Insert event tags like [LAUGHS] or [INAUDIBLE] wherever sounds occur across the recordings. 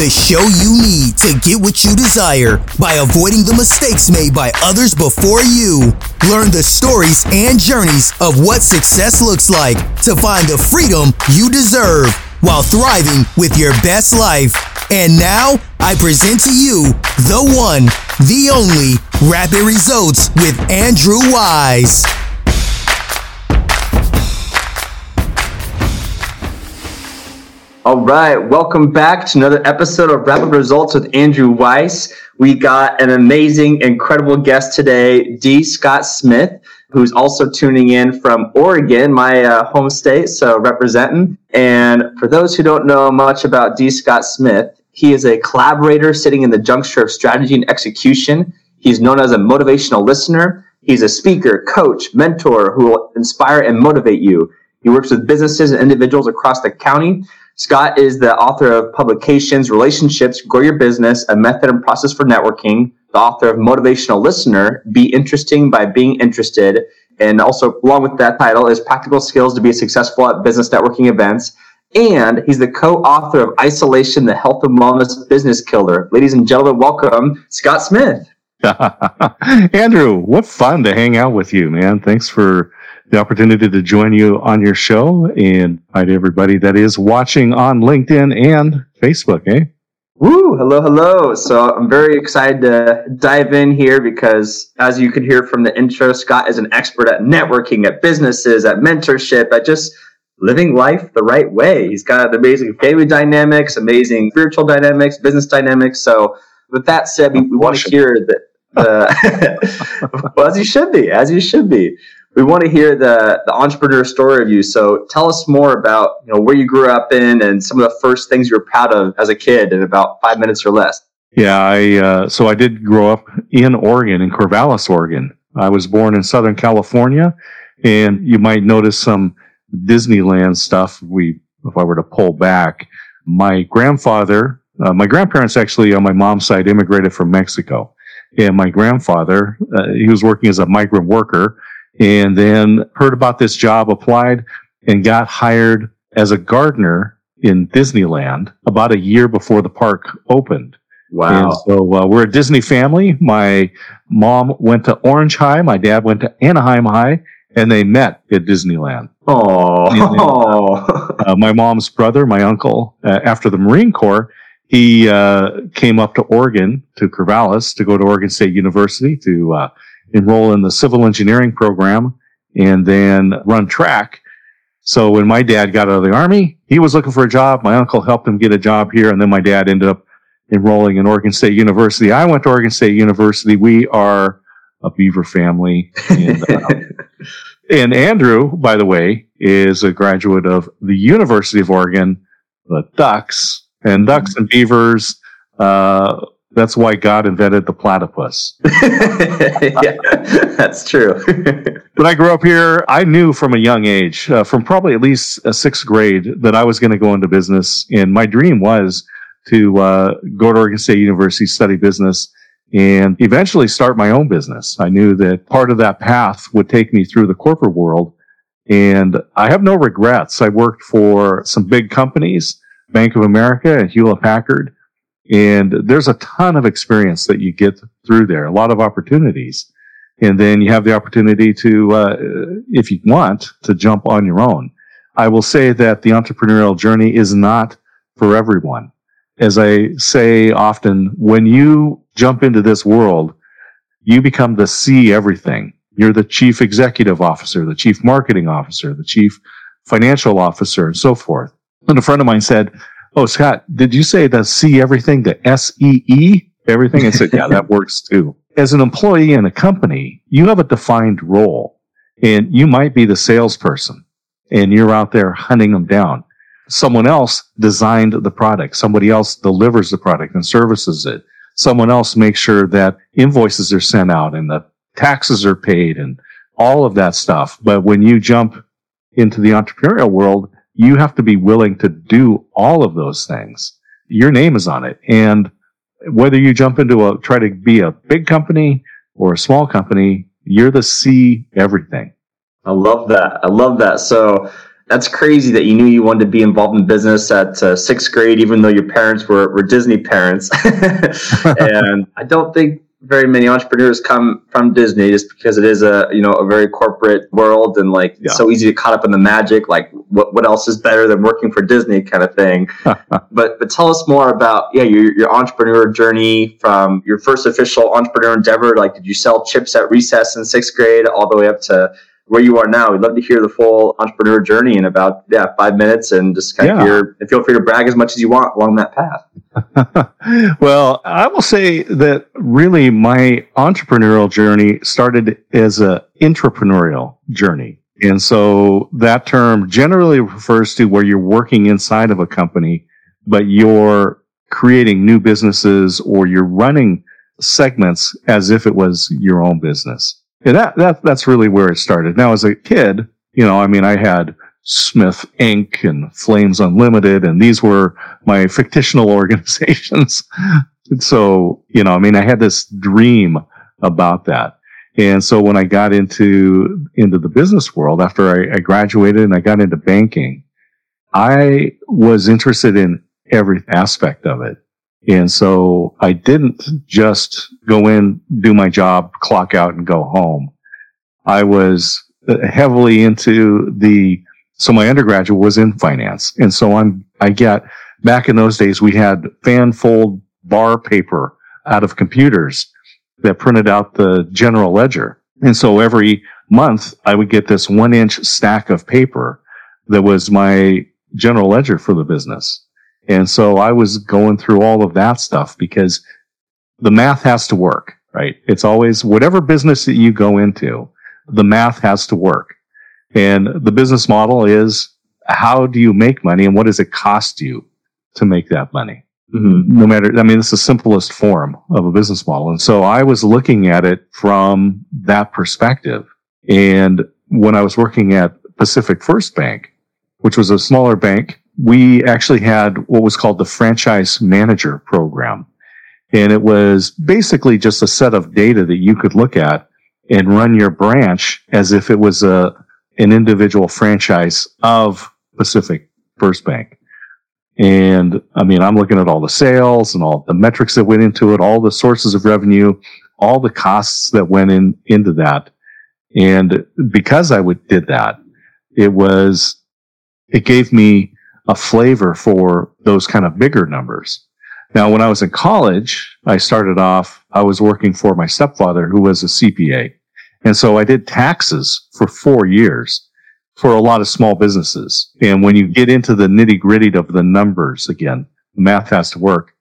the show you need to get what you desire by avoiding the mistakes made by others before you. Learn the stories and journeys of what success looks like to find the freedom you deserve while thriving with your best life. And now, I present to you the one, the only Rapid Results with Andrew Wise. All right, welcome back to another episode of Rapid Results with Andrew Weiss. We got an amazing, incredible guest today, D. Scott Smith, who's also tuning in from Oregon, my uh, home state, so representing. And for those who don't know much about D. Scott Smith, he is a collaborator sitting in the juncture of strategy and execution. He's known as a motivational listener. He's a speaker, coach, mentor who will inspire and motivate you. He works with businesses and individuals across the county Scott is the author of publications, Relationships, Grow Your Business, a method and process for networking, the author of Motivational Listener, Be Interesting by Being Interested, and also along with that title is Practical Skills to be successful at business networking events. And he's the co-author of Isolation, the Health and Wellness Business Killer. Ladies and gentlemen, welcome Scott Smith. [LAUGHS] Andrew, what fun to hang out with you, man. Thanks for the opportunity to join you on your show and hi to everybody that is watching on LinkedIn and Facebook, eh? Woo, hello, hello. So I'm very excited to dive in here because as you could hear from the intro, Scott is an expert at networking, at businesses, at mentorship, at just living life the right way. He's got amazing family dynamics, amazing spiritual dynamics, business dynamics. So with that said, we, we want to hear that, uh, [LAUGHS] well, as you should be, as you should be we want to hear the the entrepreneur story of you. So tell us more about you know where you grew up in and some of the first things you were proud of as a kid in about five minutes or less. Yeah, I uh, so I did grow up in Oregon, in Corvallis, Oregon. I was born in Southern California, and you might notice some Disneyland stuff. We, if I were to pull back, my grandfather, uh, my grandparents actually on my mom's side immigrated from Mexico, and my grandfather, uh, he was working as a migrant worker and then heard about this job, applied, and got hired as a gardener in Disneyland about a year before the park opened. Wow. And so uh, we're a Disney family. My mom went to Orange High, my dad went to Anaheim High, and they met at Disneyland. Oh. [LAUGHS] uh, my mom's brother, my uncle, uh, after the Marine Corps, he uh, came up to Oregon, to Corvallis, to go to Oregon State University to uh, enroll in the civil engineering program and then run track. So when my dad got out of the army, he was looking for a job. My uncle helped him get a job here. And then my dad ended up enrolling in Oregon State University. I went to Oregon State University. We are a Beaver family. And, uh, [LAUGHS] and Andrew, by the way, is a graduate of the University of Oregon, the Ducks and Ducks and Beavers. Uh, that's why God invented the platypus. [LAUGHS] yeah, that's true. [LAUGHS] when I grew up here, I knew from a young age, uh, from probably at least a sixth grade, that I was going to go into business. And my dream was to uh, go to Oregon State University, study business, and eventually start my own business. I knew that part of that path would take me through the corporate world. And I have no regrets. I worked for some big companies, Bank of America and Hewlett Packard. And there's a ton of experience that you get through there, a lot of opportunities. And then you have the opportunity to, uh, if you want, to jump on your own. I will say that the entrepreneurial journey is not for everyone. As I say often, when you jump into this world, you become the see everything. You're the chief executive officer, the chief marketing officer, the chief financial officer, and so forth. And a friend of mine said, Oh, Scott, did you say the see everything, the S E E everything? I said, yeah, that [LAUGHS] works too. As an employee in a company, you have a defined role and you might be the salesperson and you're out there hunting them down. Someone else designed the product. Somebody else delivers the product and services it. Someone else makes sure that invoices are sent out and the taxes are paid and all of that stuff. But when you jump into the entrepreneurial world, you have to be willing to do all of those things. Your name is on it. And whether you jump into a, try to be a big company or a small company, you're the see everything. I love that. I love that. So that's crazy that you knew you wanted to be involved in business at uh, sixth grade, even though your parents were, were Disney parents. [LAUGHS] [LAUGHS] and I don't think very many entrepreneurs come from Disney just because it is a you know a very corporate world and like yeah. it's so easy to caught up in the magic like what what else is better than working for Disney kind of thing. [LAUGHS] but but tell us more about yeah your your entrepreneur journey from your first official entrepreneur endeavor like did you sell chips at recess in sixth grade all the way up to where you are now. We'd love to hear the full entrepreneur journey in about yeah five minutes, and just kind yeah. of hear and feel free to brag as much as you want along that path. [LAUGHS] well, I will say that really my entrepreneurial journey started as a intrapreneurial journey. And so that term generally refers to where you're working inside of a company, but you're creating new businesses or you're running segments as if it was your own business. Yeah, that, that, that's really where it started. Now, as a kid, you know, I mean, I had Smith Inc. and Flames Unlimited, and these were my fictional [LAUGHS] organizations. so, you know, I mean, I had this dream about that. And so when I got into, into the business world after I, I graduated and I got into banking, I was interested in every aspect of it. And so I didn't just go in, do my job, clock out and go home. I was uh, heavily into the, so my undergraduate was in finance. And so I'm, I get back in those days, we had fan fold bar paper out of computers that printed out the general ledger. And so every month I would get this one inch stack of paper that was my general ledger for the business. And so I was going through all of that stuff because the math has to work, right? It's always whatever business that you go into, the math has to work. And the business model is how do you make money and what does it cost you to make that money? Mm-hmm. No matter, I mean, it's the simplest form of a business model. And so I was looking at it from that perspective. And when I was working at Pacific First Bank, which was a smaller bank we actually had what was called the franchise manager program. And it was basically just a set of data that you could look at and run your branch as if it was a, an individual franchise of Pacific First Bank. And I mean, I'm looking at all the sales and all the metrics that went into it, all the sources of revenue, all the costs that went in into that. And because I would, did that, it was, it gave me a flavor for those kind of bigger numbers. Now, when I was in college, I started off, I was working for my stepfather who was a CPA. And so I did taxes for four years for a lot of small businesses. And when you get into the nitty gritty of the numbers again, math has to work.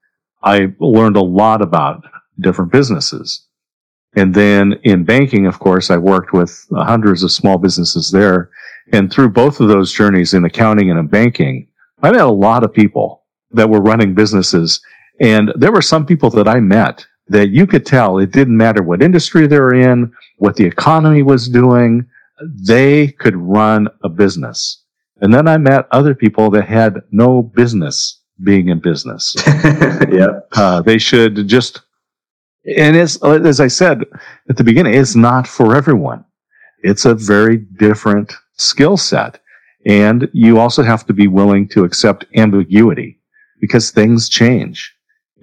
I learned a lot about different businesses. And then in banking, of course, I worked with hundreds of small businesses there. And through both of those journeys in accounting and in banking, I met a lot of people that were running businesses and there were some people that I met that you could tell it didn't matter what industry they were in, what the economy was doing. They could run a business. And then I met other people that had no business being in business. [LAUGHS] yeah. Uh, they should just, and as, as I said at the beginning, it's not for everyone. It's a very different skill set. And you also have to be willing to accept ambiguity because things change.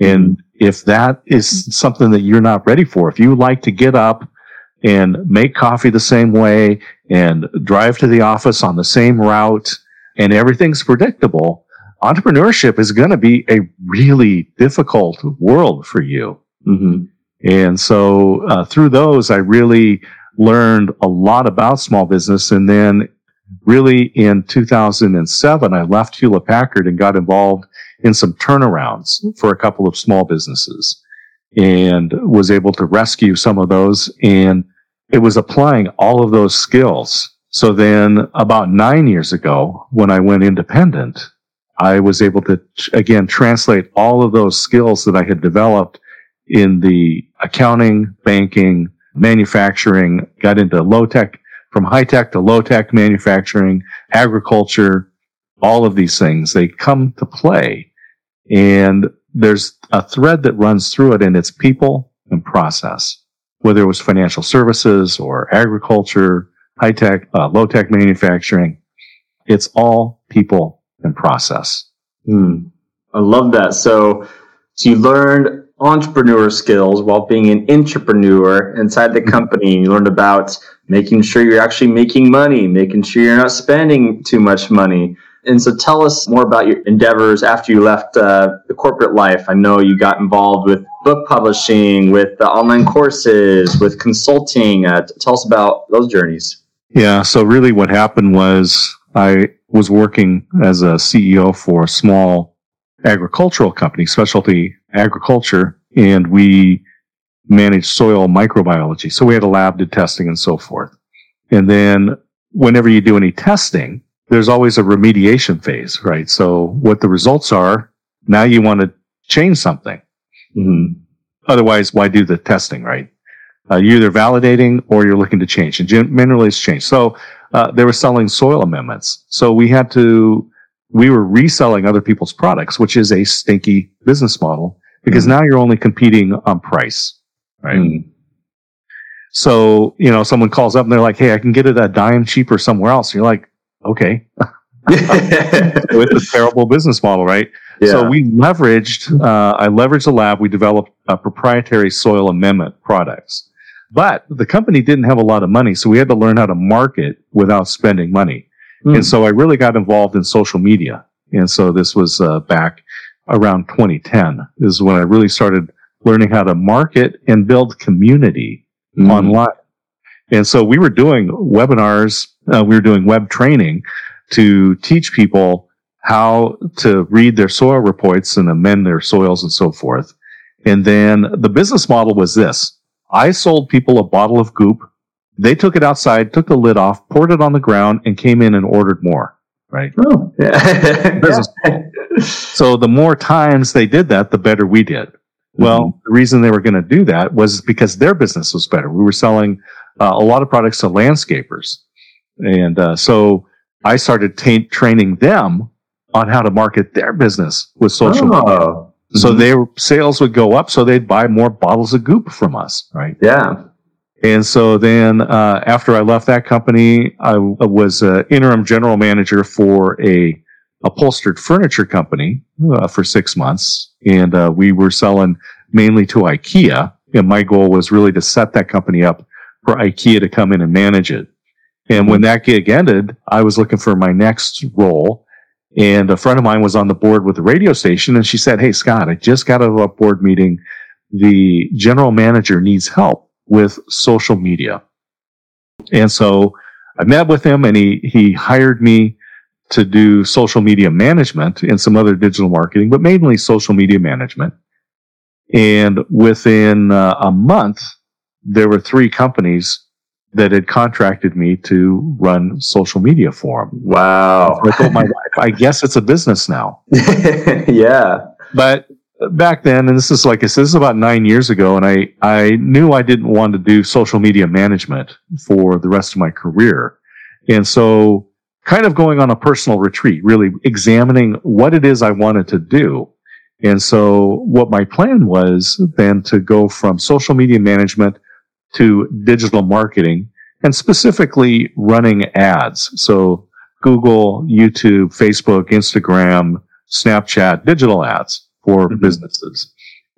And if that is something that you're not ready for, if you like to get up and make coffee the same way and drive to the office on the same route and everything's predictable, entrepreneurship is going to be a really difficult world for you. Mm-hmm. And so uh, through those, I really learned a lot about small business. And then really in 2007, I left Hewlett Packard and got involved in some turnarounds for a couple of small businesses and was able to rescue some of those. And it was applying all of those skills. So then about nine years ago, when I went independent, I was able to again translate all of those skills that I had developed in the accounting, banking, manufacturing, got into low tech from high tech to low tech manufacturing, agriculture, all of these things, they come to play. And there's a thread that runs through it and it's people and process, whether it was financial services or agriculture, high tech, uh, low tech manufacturing. It's all people and process. Hmm. I love that. So, so you learned entrepreneur skills while being an entrepreneur inside the company. You learned about making sure you're actually making money, making sure you're not spending too much money. And so tell us more about your endeavors after you left uh, the corporate life. I know you got involved with book publishing, with the online courses, with consulting. Uh, tell us about those journeys. Yeah. So really what happened was I was working as a CEO for a small agricultural company, specialty agriculture, and we managed soil microbiology. So we had a lab, did testing and so forth. And then whenever you do any testing, there's always a remediation phase, right? So what the results are, now you want to change something. Mm-hmm. Otherwise, why do the testing, right? Uh, you're either validating or you're looking to change. And generally it's changed. So uh, they were selling soil amendments. So we had to, we were reselling other people's products, which is a stinky business model because mm-hmm. now you're only competing on price, right? Mm-hmm. So, you know, someone calls up and they're like, Hey, I can get it a dime cheaper somewhere else. And you're like, okay. [LAUGHS] With a terrible business model, right? Yeah. So we leveraged, uh, I leveraged the lab. We developed a proprietary soil amendment products, but the company didn't have a lot of money. So we had to learn how to market without spending money. Mm. And so I really got involved in social media. And so this was, uh, back around 2010 is when I really started learning how to market and build community mm. online. And so we were doing webinars, uh, we were doing web training to teach people how to read their soil reports and amend their soils and so forth. And then the business model was this. I sold people a bottle of goop. They took it outside, took the lid off, poured it on the ground and came in and ordered more. Right. Oh, yeah. [LAUGHS] so the more times they did that, the better we did. Well, mm-hmm. the reason they were going to do that was because their business was better. We were selling uh, a lot of products to landscapers. And uh, so I started t- training them on how to market their business with social oh. media. Mm-hmm. So their sales would go up, so they'd buy more bottles of goop from us, right? Yeah. And so then, uh, after I left that company, I was an interim general manager for a upholstered furniture company uh, for six months, and uh, we were selling mainly to IKEA. And my goal was really to set that company up for IKEA to come in and manage it. And when that gig ended, I was looking for my next role. And a friend of mine was on the board with the radio station and she said, Hey, Scott, I just got out of a board meeting. The general manager needs help with social media. And so I met with him and he, he hired me to do social media management and some other digital marketing, but mainly social media management. And within uh, a month, there were three companies that had contracted me to run social media for them. Wow. So I told my wife, I guess it's a business now. [LAUGHS] yeah. But back then, and this is like I said, this is about nine years ago, and I, I knew I didn't want to do social media management for the rest of my career. And so kind of going on a personal retreat, really examining what it is I wanted to do. And so what my plan was then to go from social media management to digital marketing and specifically running ads. So Google, YouTube, Facebook, Instagram, Snapchat, digital ads for mm-hmm. businesses.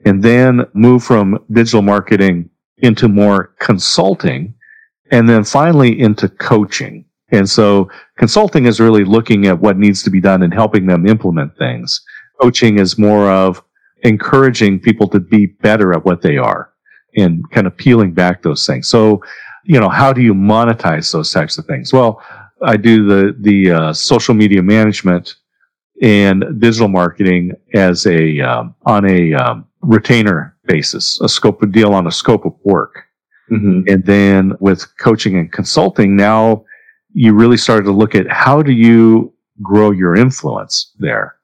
And then move from digital marketing into more consulting and then finally into coaching. And so consulting is really looking at what needs to be done and helping them implement things. Coaching is more of encouraging people to be better at what they are and kind of peeling back those things. So, you know, how do you monetize those types of things? Well, I do the the uh, social media management and digital marketing as a um, on a um, retainer basis, a scope of deal on a scope of work. Mm-hmm. And then with coaching and consulting, now you really started to look at how do you grow your influence there.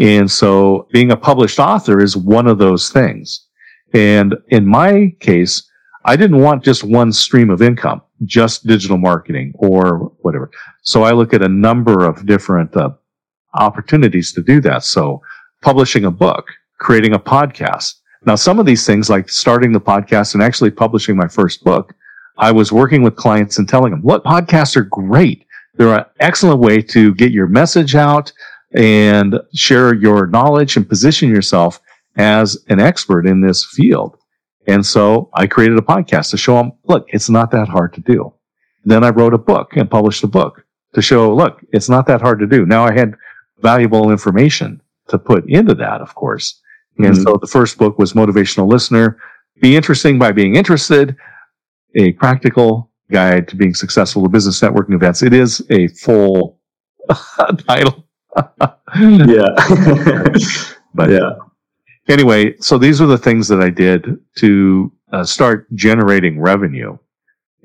And so being a published author is one of those things. And in my case, I didn't want just one stream of income, just digital marketing or whatever. So I look at a number of different uh, opportunities to do that. So publishing a book, creating a podcast. Now, some of these things, like starting the podcast and actually publishing my first book, I was working with clients and telling them, what podcasts are great. They're an excellent way to get your message out and share your knowledge and position yourself as an expert in this field. And so I created a podcast to show them, look, it's not that hard to do. Then I wrote a book and published a book to show, look, it's not that hard to do. Now I had valuable information to put into that, of course. And mm-hmm. so the first book was Motivational Listener. Be interesting by being interested, a practical guide to being successful at business networking events. It is a full [LAUGHS] title. yeah. [LAUGHS] but yeah. Anyway, so these are the things that I did to uh, start generating revenue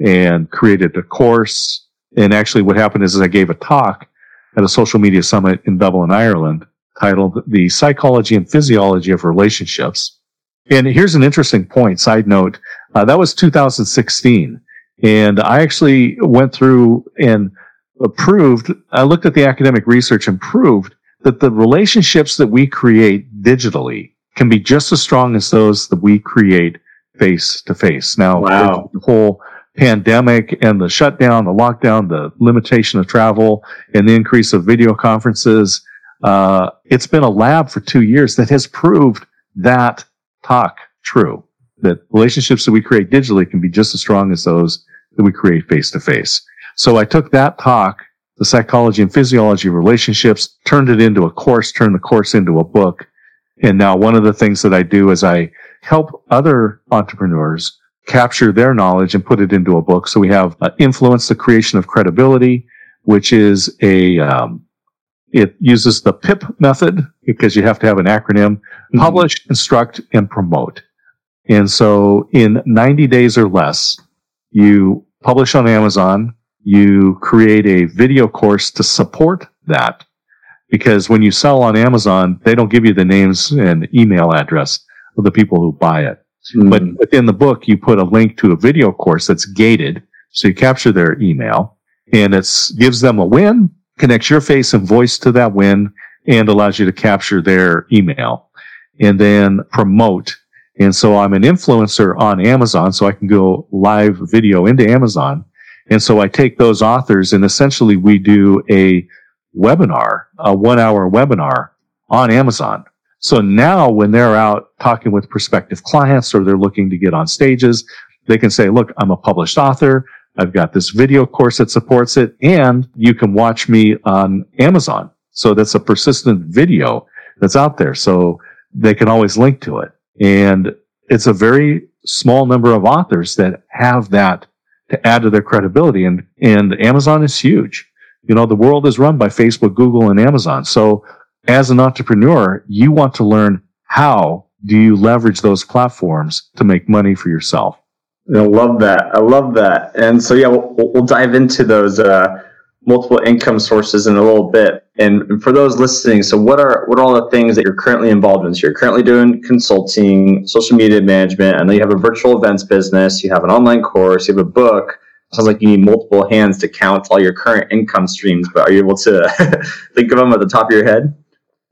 and created a course. And actually what happened is, is I gave a talk at a social media summit in Dublin, Ireland titled The Psychology and Physiology of Relationships. And here's an interesting point, side note. Uh, that was 2016. And I actually went through and proved, I looked at the academic research and proved that the relationships that we create digitally can be just as strong as those that we create face to face. Now, wow. the whole pandemic and the shutdown, the lockdown, the limitation of travel and the increase of video conferences, uh, it's been a lab for two years that has proved that talk true. That relationships that we create digitally can be just as strong as those that we create face to face. So I took that talk, the psychology and physiology of relationships, turned it into a course, turned the course into a book. And now one of the things that I do is I help other entrepreneurs capture their knowledge and put it into a book. So we have uh, influence the creation of credibility, which is a, um, it uses the PIP method because you have to have an acronym, mm-hmm. publish, instruct, and promote. And so in 90 days or less, you publish on Amazon, you create a video course to support that. Because when you sell on Amazon, they don't give you the names and email address of the people who buy it. Mm. But within the book, you put a link to a video course that's gated. So you capture their email and it gives them a win, connects your face and voice to that win and allows you to capture their email and then promote. And so I'm an influencer on Amazon. So I can go live video into Amazon and so I take those authors and essentially we do a webinar, a one hour webinar on Amazon. So now when they're out talking with prospective clients or they're looking to get on stages, they can say, look, I'm a published author. I've got this video course that supports it and you can watch me on Amazon. So that's a persistent video that's out there. So they can always link to it. And it's a very small number of authors that have that to add to their credibility. And, and Amazon is huge. You know, the world is run by Facebook, Google, and Amazon. So as an entrepreneur, you want to learn how do you leverage those platforms to make money for yourself. I love that. I love that. And so, yeah, we'll, we'll dive into those uh, multiple income sources in a little bit. And for those listening, so what are what are all the things that you're currently involved in? So you're currently doing consulting, social media management. I know you have a virtual events business. You have an online course. You have a book. Sounds like you need multiple hands to count all your current income streams. But are you able to [LAUGHS] think of them at the top of your head?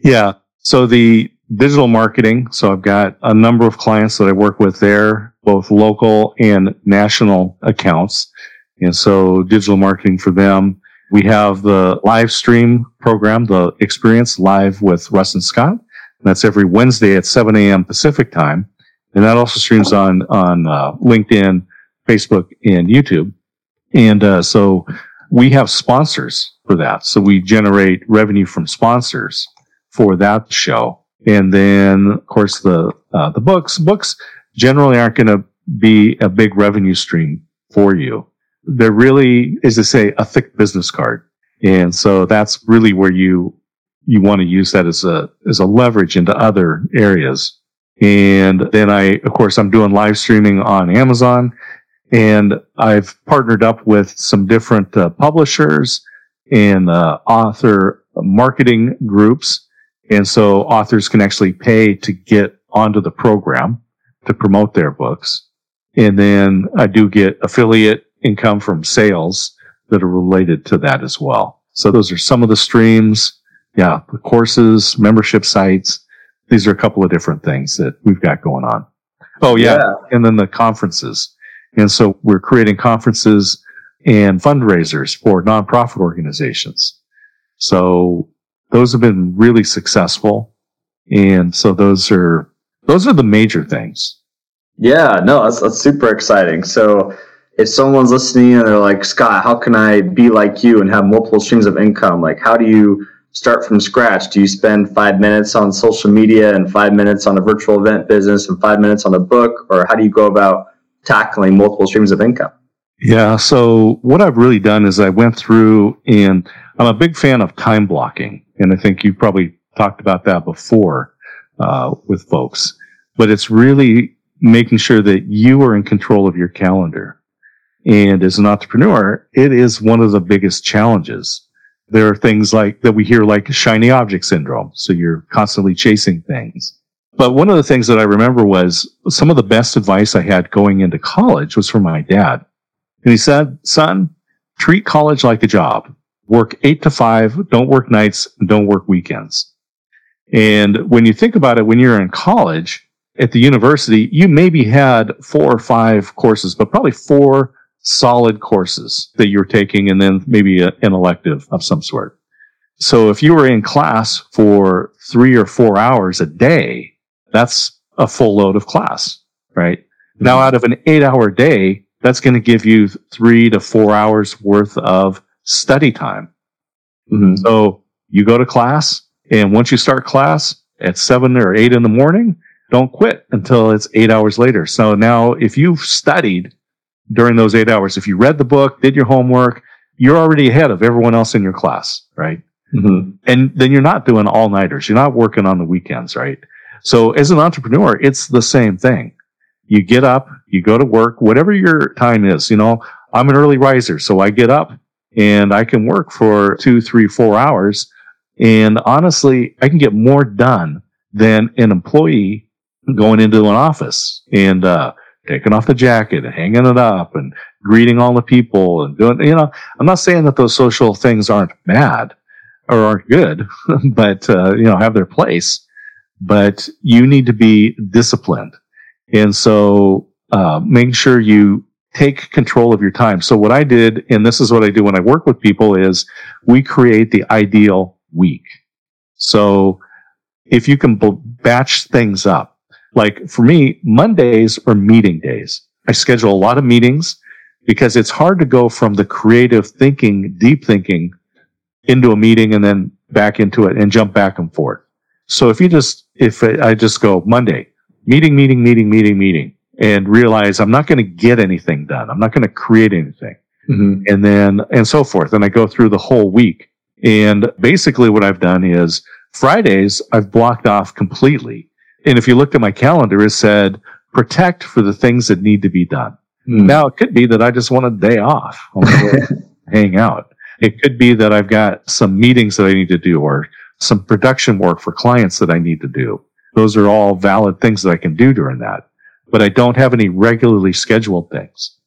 Yeah. So the digital marketing. So I've got a number of clients that I work with there, both local and national accounts. And so digital marketing for them we have the live stream program, the experience live with Russ and Scott. And that's every Wednesday at 7 a.m. Pacific time. And that also streams on, on uh, LinkedIn, Facebook, and YouTube. And uh, so we have sponsors for that. So we generate revenue from sponsors for that show. And then, of course, the, uh, the books, books generally aren't going to be a big revenue stream for you there really is to say a thick business card. And so that's really where you, you want to use that as a, as a leverage into other areas. And then I, of course, I'm doing live streaming on Amazon and I've partnered up with some different uh, publishers and uh, author marketing groups. And so authors can actually pay to get onto the program to promote their books. And then I do get affiliate income from sales that are related to that as well. So those are some of the streams. Yeah, the courses, membership sites. These are a couple of different things that we've got going on. Oh yeah. yeah. And then the conferences. And so we're creating conferences and fundraisers for nonprofit organizations. So those have been really successful. And so those are, those are the major things. Yeah, no, that's, that's super exciting. So if someone's listening and they're like, Scott, how can I be like you and have multiple streams of income? Like, how do you start from scratch? Do you spend five minutes on social media and five minutes on a virtual event business and five minutes on a book? Or how do you go about tackling multiple streams of income? Yeah. So what I've really done is I went through and I'm a big fan of time blocking. And I think you probably talked about that before, uh, with folks, but it's really making sure that you are in control of your calendar. And as an entrepreneur, it is one of the biggest challenges. There are things like that we hear like shiny object syndrome. So you're constantly chasing things. But one of the things that I remember was some of the best advice I had going into college was from my dad. And he said, son, treat college like a job. Work eight to five. Don't work nights don't work weekends. And when you think about it, when you're in college at the university, you maybe had four or five courses, but probably four solid courses that you're taking and then maybe a, an elective of some sort. So if you were in class for three or four hours a day, that's a full load of class, right? Mm-hmm. Now out of an eight hour day, that's going to give you three to four hours worth of study time. Mm-hmm. So you go to class and once you start class at seven or eight in the morning, don't quit until it's eight hours later. So now if you've studied during those eight hours. If you read the book, did your homework, you're already ahead of everyone else in your class, right? Mm-hmm. And then you're not doing all nighters. You're not working on the weekends, right? So as an entrepreneur, it's the same thing. You get up, you go to work, whatever your time is. You know, I'm an early riser, so I get up and I can work for two, three, four hours. And honestly, I can get more done than an employee going into an office. And, uh, taking off the jacket and hanging it up and greeting all the people and doing, you know, I'm not saying that those social things aren't bad or aren't good, [LAUGHS] but, uh, you know, have their place, but you need to be disciplined. And so, uh, make sure you take control of your time. So what I did, and this is what I do when I work with people is we create the ideal week. So if you can batch things up, like for me, Mondays are meeting days. I schedule a lot of meetings because it's hard to go from the creative thinking, deep thinking into a meeting and then back into it and jump back and forth. So if you just, if I just go Monday, meeting, meeting, meeting, meeting, meeting, and realize I'm not going to get anything done. I'm not going to create anything. Mm-hmm. And then, and so forth. And I go through the whole week. And basically what I've done is Fridays I've blocked off completely and if you looked at my calendar, it said protect for the things that need to be done. Mm. Now it could be that I just want a day off, [LAUGHS] hang out. It could be that I've got some meetings that I need to do or some production work for clients that I need to do. Those are all valid things that I can do during that, but I don't have any regularly scheduled things.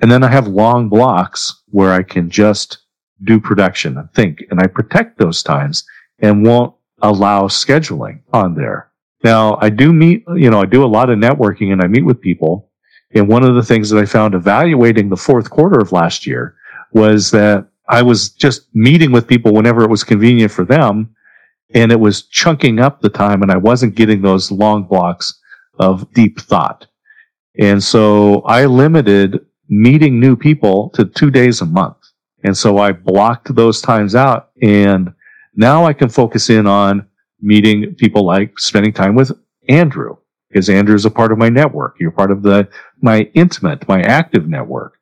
And then I have long blocks where I can just do production and think, and I protect those times and won't allow scheduling on there. Now, I do meet, you know, I do a lot of networking and I meet with people. And one of the things that I found evaluating the fourth quarter of last year was that I was just meeting with people whenever it was convenient for them. And it was chunking up the time and I wasn't getting those long blocks of deep thought. And so I limited meeting new people to two days a month. And so I blocked those times out and now I can focus in on meeting people like spending time with Andrew because Andrew is a part of my network. You're part of the, my intimate, my active network.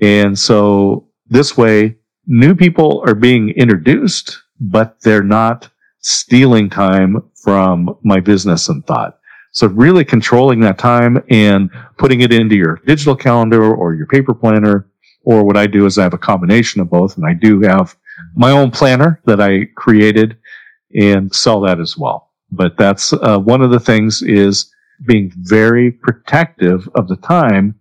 And so this way, new people are being introduced, but they're not stealing time from my business and thought. So really controlling that time and putting it into your digital calendar or your paper planner. Or what I do is I have a combination of both and I do have my own planner that I created and sell that as well. But that's uh, one of the things is being very protective of the time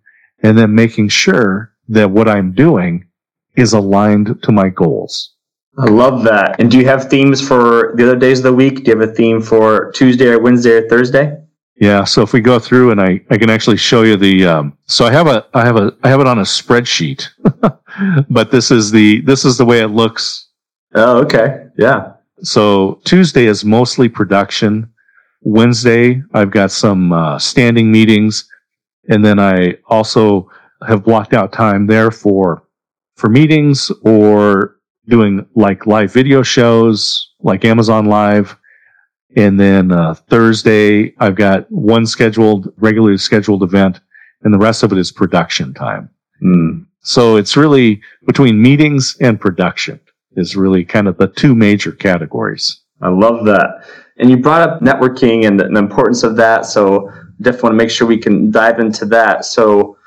and then making sure that what I'm doing is aligned to my goals. I love that. And do you have themes for the other days of the week? Do you have a theme for Tuesday or Wednesday or Thursday? Yeah. So if we go through and I, I can actually show you the, um, so I have a, I have a, I have it on a spreadsheet, [LAUGHS] but this is the, this is the way it looks. Oh, okay. Yeah. So Tuesday is mostly production. Wednesday, I've got some uh, standing meetings. And then I also have blocked out time there for, for meetings or doing like live video shows like Amazon Live and then uh, Thursday, I've got one scheduled, regularly scheduled event, and the rest of it is production time. Mm. So it's really between meetings and production is really kind of the two major categories. I love that. And you brought up networking and the, importance of that. So definitely want to make sure we can dive into that. So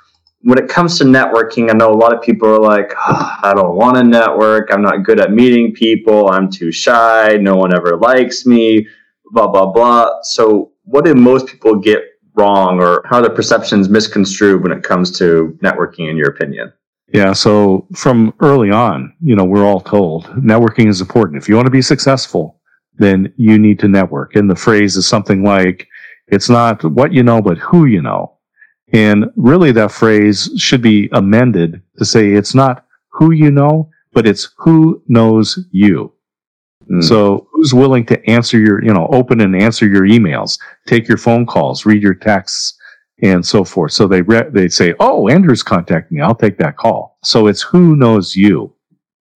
when it comes to networking, I know a lot of people are like, oh, I don't want to network. I'm not good at meeting people. I'm too shy. No one ever likes me blah blah blah. So, what do most people get wrong, or how are the perceptions misconstrued when it comes to networking? In your opinion? Yeah. So from early on, you know, we're all told networking is important. If you want to be successful, then you need to network. And the phrase is something like, it's not what you know, but who you know. And really that phrase should be amended to say it's not who you know, but it's who knows you. Mm. So who's willing to answer your, you know, open and answer your emails, take your phone calls, read your texts, and so forth. So they re- they say, "Oh, Andrew's contacting me. I'll take that call." So it's who knows you.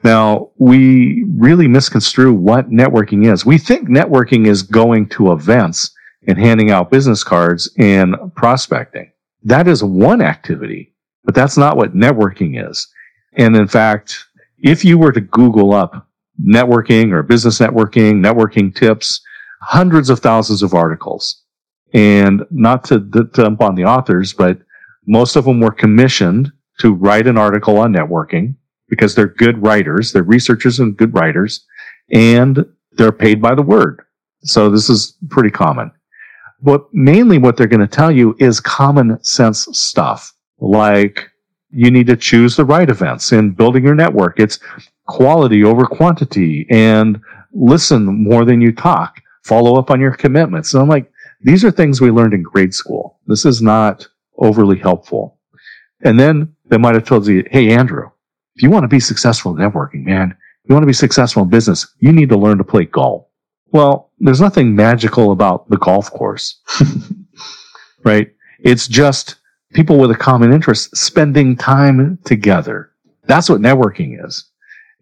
Now we really misconstrue what networking is. We think networking is going to events and handing out business cards and prospecting. That is one activity, but that's not what networking is. And in fact, if you were to Google up networking or business networking, networking tips, hundreds of thousands of articles. And not to, dump on the authors, but most of them were commissioned to write an article on networking because they're good writers. They're researchers and good writers and they're paid by the word. So this is pretty common. But mainly what they're going to tell you is common sense stuff like you need to choose the right events in building your network. It's quality over quantity and listen more than you talk. Follow up on your commitments. And I'm like, these are things we learned in grade school. This is not overly helpful. And then they might have told you, Hey, Andrew, if you want to be successful in networking, man, if you want to be successful in business, you need to learn to play golf. Well, there's nothing magical about the golf course, [LAUGHS] right? It's just people with a common interest spending time together. That's what networking is.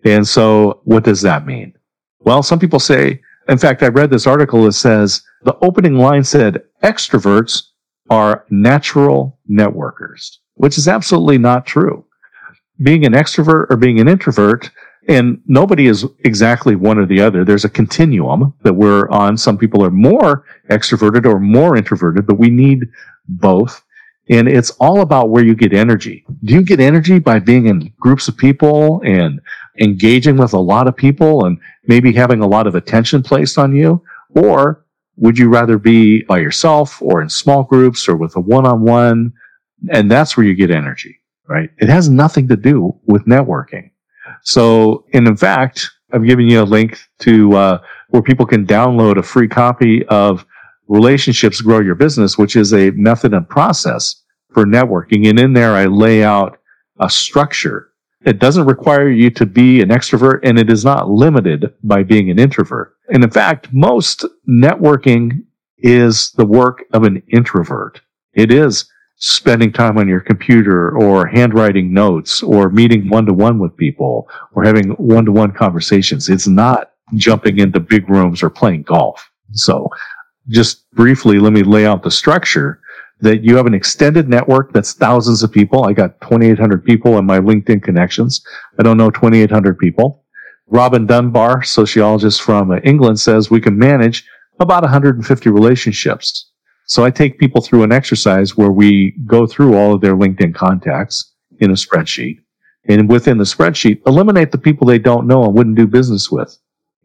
And so what does that mean? Well, some people say, in fact, I read this article that says the opening line said extroverts are natural networkers, which is absolutely not true. Being an extrovert or being an introvert, and nobody is exactly one or the other. There's a continuum that we're on. Some people are more extroverted or more introverted, but we need both. And it's all about where you get energy. Do you get energy by being in groups of people and engaging with a lot of people and maybe having a lot of attention placed on you? Or would you rather be by yourself or in small groups or with a one on one? And that's where you get energy, right? It has nothing to do with networking. So, and in fact, I've given you a link to uh, where people can download a free copy of Relationships Grow Your Business, which is a method and process for networking. And in there, I lay out a structure it doesn't require you to be an extrovert and it is not limited by being an introvert. And in fact, most networking is the work of an introvert. It is spending time on your computer or handwriting notes or meeting one to one with people or having one to one conversations. It's not jumping into big rooms or playing golf. So just briefly, let me lay out the structure that you have an extended network that's thousands of people. I got 2,800 people in my LinkedIn connections. I don't know 2,800 people. Robin Dunbar, sociologist from uh, England, says we can manage about 150 relationships. So I take people through an exercise where we go through all of their LinkedIn contacts in a spreadsheet. And within the spreadsheet, eliminate the people they don't know and wouldn't do business with.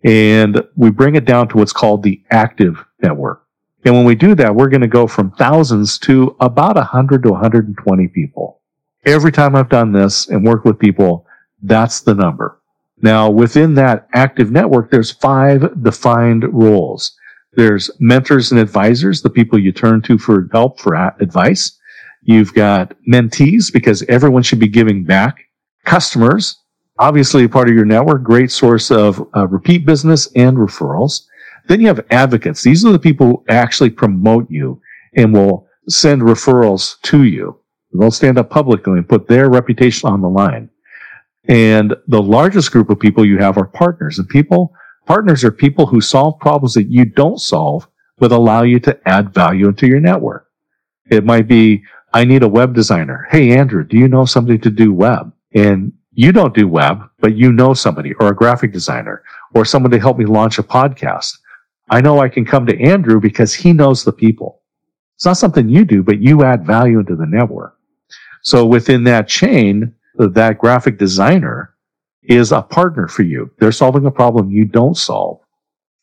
And we bring it down to what's called the active network. And when we do that, we're going to go from thousands to about 100 to 120 people. Every time I've done this and worked with people, that's the number. Now, within that active network, there's five defined roles. There's mentors and advisors, the people you turn to for help, for advice. You've got mentees because everyone should be giving back. Customers, obviously part of your network, great source of uh, repeat business and referrals. Then you have advocates. These are the people who actually promote you and will send referrals to you. They'll stand up publicly and put their reputation on the line. And the largest group of people you have are partners and people, partners are people who solve problems that you don't solve, but allow you to add value into your network. It might be, I need a web designer. Hey, Andrew, do you know somebody to do web? And you don't do web, but you know somebody or a graphic designer or someone to help me launch a podcast. I know I can come to Andrew because he knows the people. It's not something you do, but you add value into the network. So within that chain, that graphic designer is a partner for you. They're solving a problem you don't solve.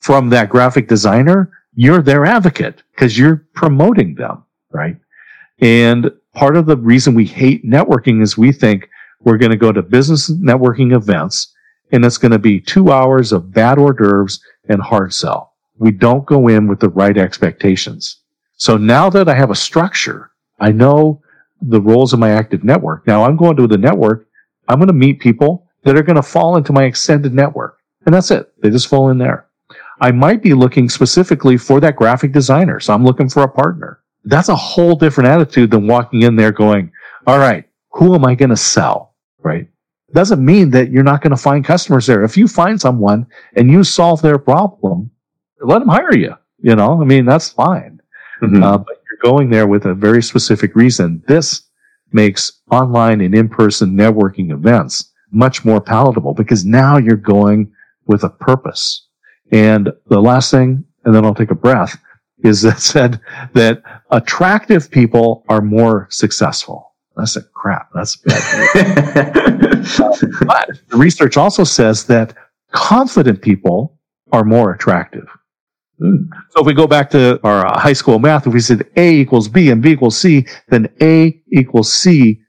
From that graphic designer, you're their advocate because you're promoting them, right? And part of the reason we hate networking is we think we're going to go to business networking events and it's going to be two hours of bad hors d'oeuvres and hard sell. We don't go in with the right expectations. So now that I have a structure, I know the roles of my active network. Now I'm going to the network. I'm going to meet people that are going to fall into my extended network. And that's it. They just fall in there. I might be looking specifically for that graphic designer. So I'm looking for a partner. That's a whole different attitude than walking in there going, all right, who am I going to sell? Right. Doesn't mean that you're not going to find customers there. If you find someone and you solve their problem, let them hire you. You know, I mean, that's fine. Mm-hmm. Uh, but you're going there with a very specific reason. This makes online and in-person networking events much more palatable because now you're going with a purpose. And the last thing, and then I'll take a breath, is that [LAUGHS] said that attractive people are more successful. That's a crap. That's bad. [LAUGHS] but the research also says that confident people are more attractive. Hmm. So if we go back to our uh, high school math, if we said A equals B and B equals C, then A equals C,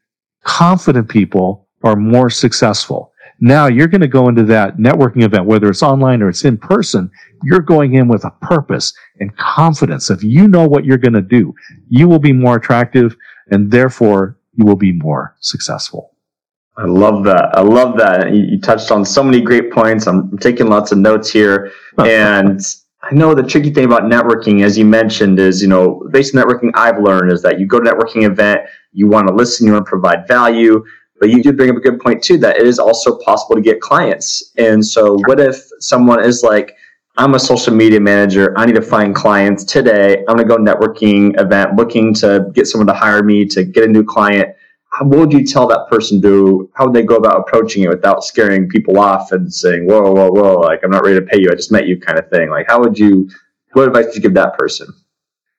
confident people are more successful. Now you're going to go into that networking event, whether it's online or it's in person. You're going in with a purpose and confidence. If you know what you're going to do, you will be more attractive and therefore you will be more successful. I love that. I love that. You, touched on so many great points. I'm taking lots of notes here and I know the tricky thing about networking, as you mentioned, is you know, based on networking, I've learned is that you go to networking event, you want to listen, you want to provide value, but you do bring up a good point too that it is also possible to get clients. And so, what if someone is like, I'm a social media manager, I need to find clients today. I'm going to go networking event, looking to get someone to hire me to get a new client what would you tell that person to how would they go about approaching it without scaring people off and saying whoa whoa whoa like i'm not ready to pay you. I just met you kind of thing? Like how would you what advice would you give that person?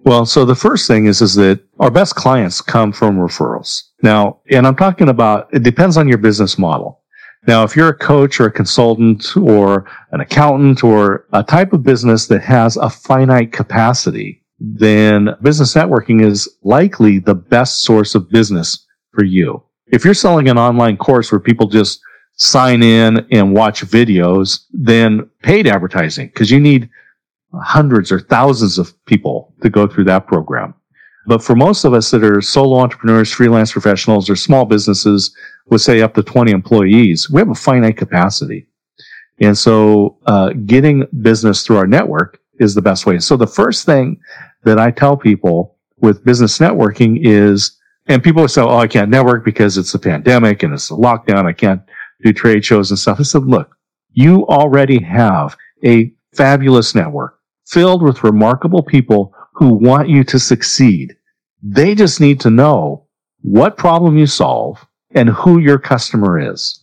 Well so the first thing is is that our best clients come from referrals. Now and i'm talking about it depends on your business model. Now if you're a coach or a consultant or an accountant or a type of business that has a finite capacity then business networking is likely the best source of business for you. If you're selling an online course where people just sign in and watch videos, then paid advertising, because you need hundreds or thousands of people to go through that program. But for most of us that are solo entrepreneurs, freelance professionals, or small businesses with say up to 20 employees, we have a finite capacity. And so, uh, getting business through our network is the best way. So the first thing that I tell people with business networking is and people say, "Oh, I can't network because it's a pandemic and it's a lockdown. I can't do trade shows and stuff." I said, "Look, you already have a fabulous network filled with remarkable people who want you to succeed. They just need to know what problem you solve and who your customer is."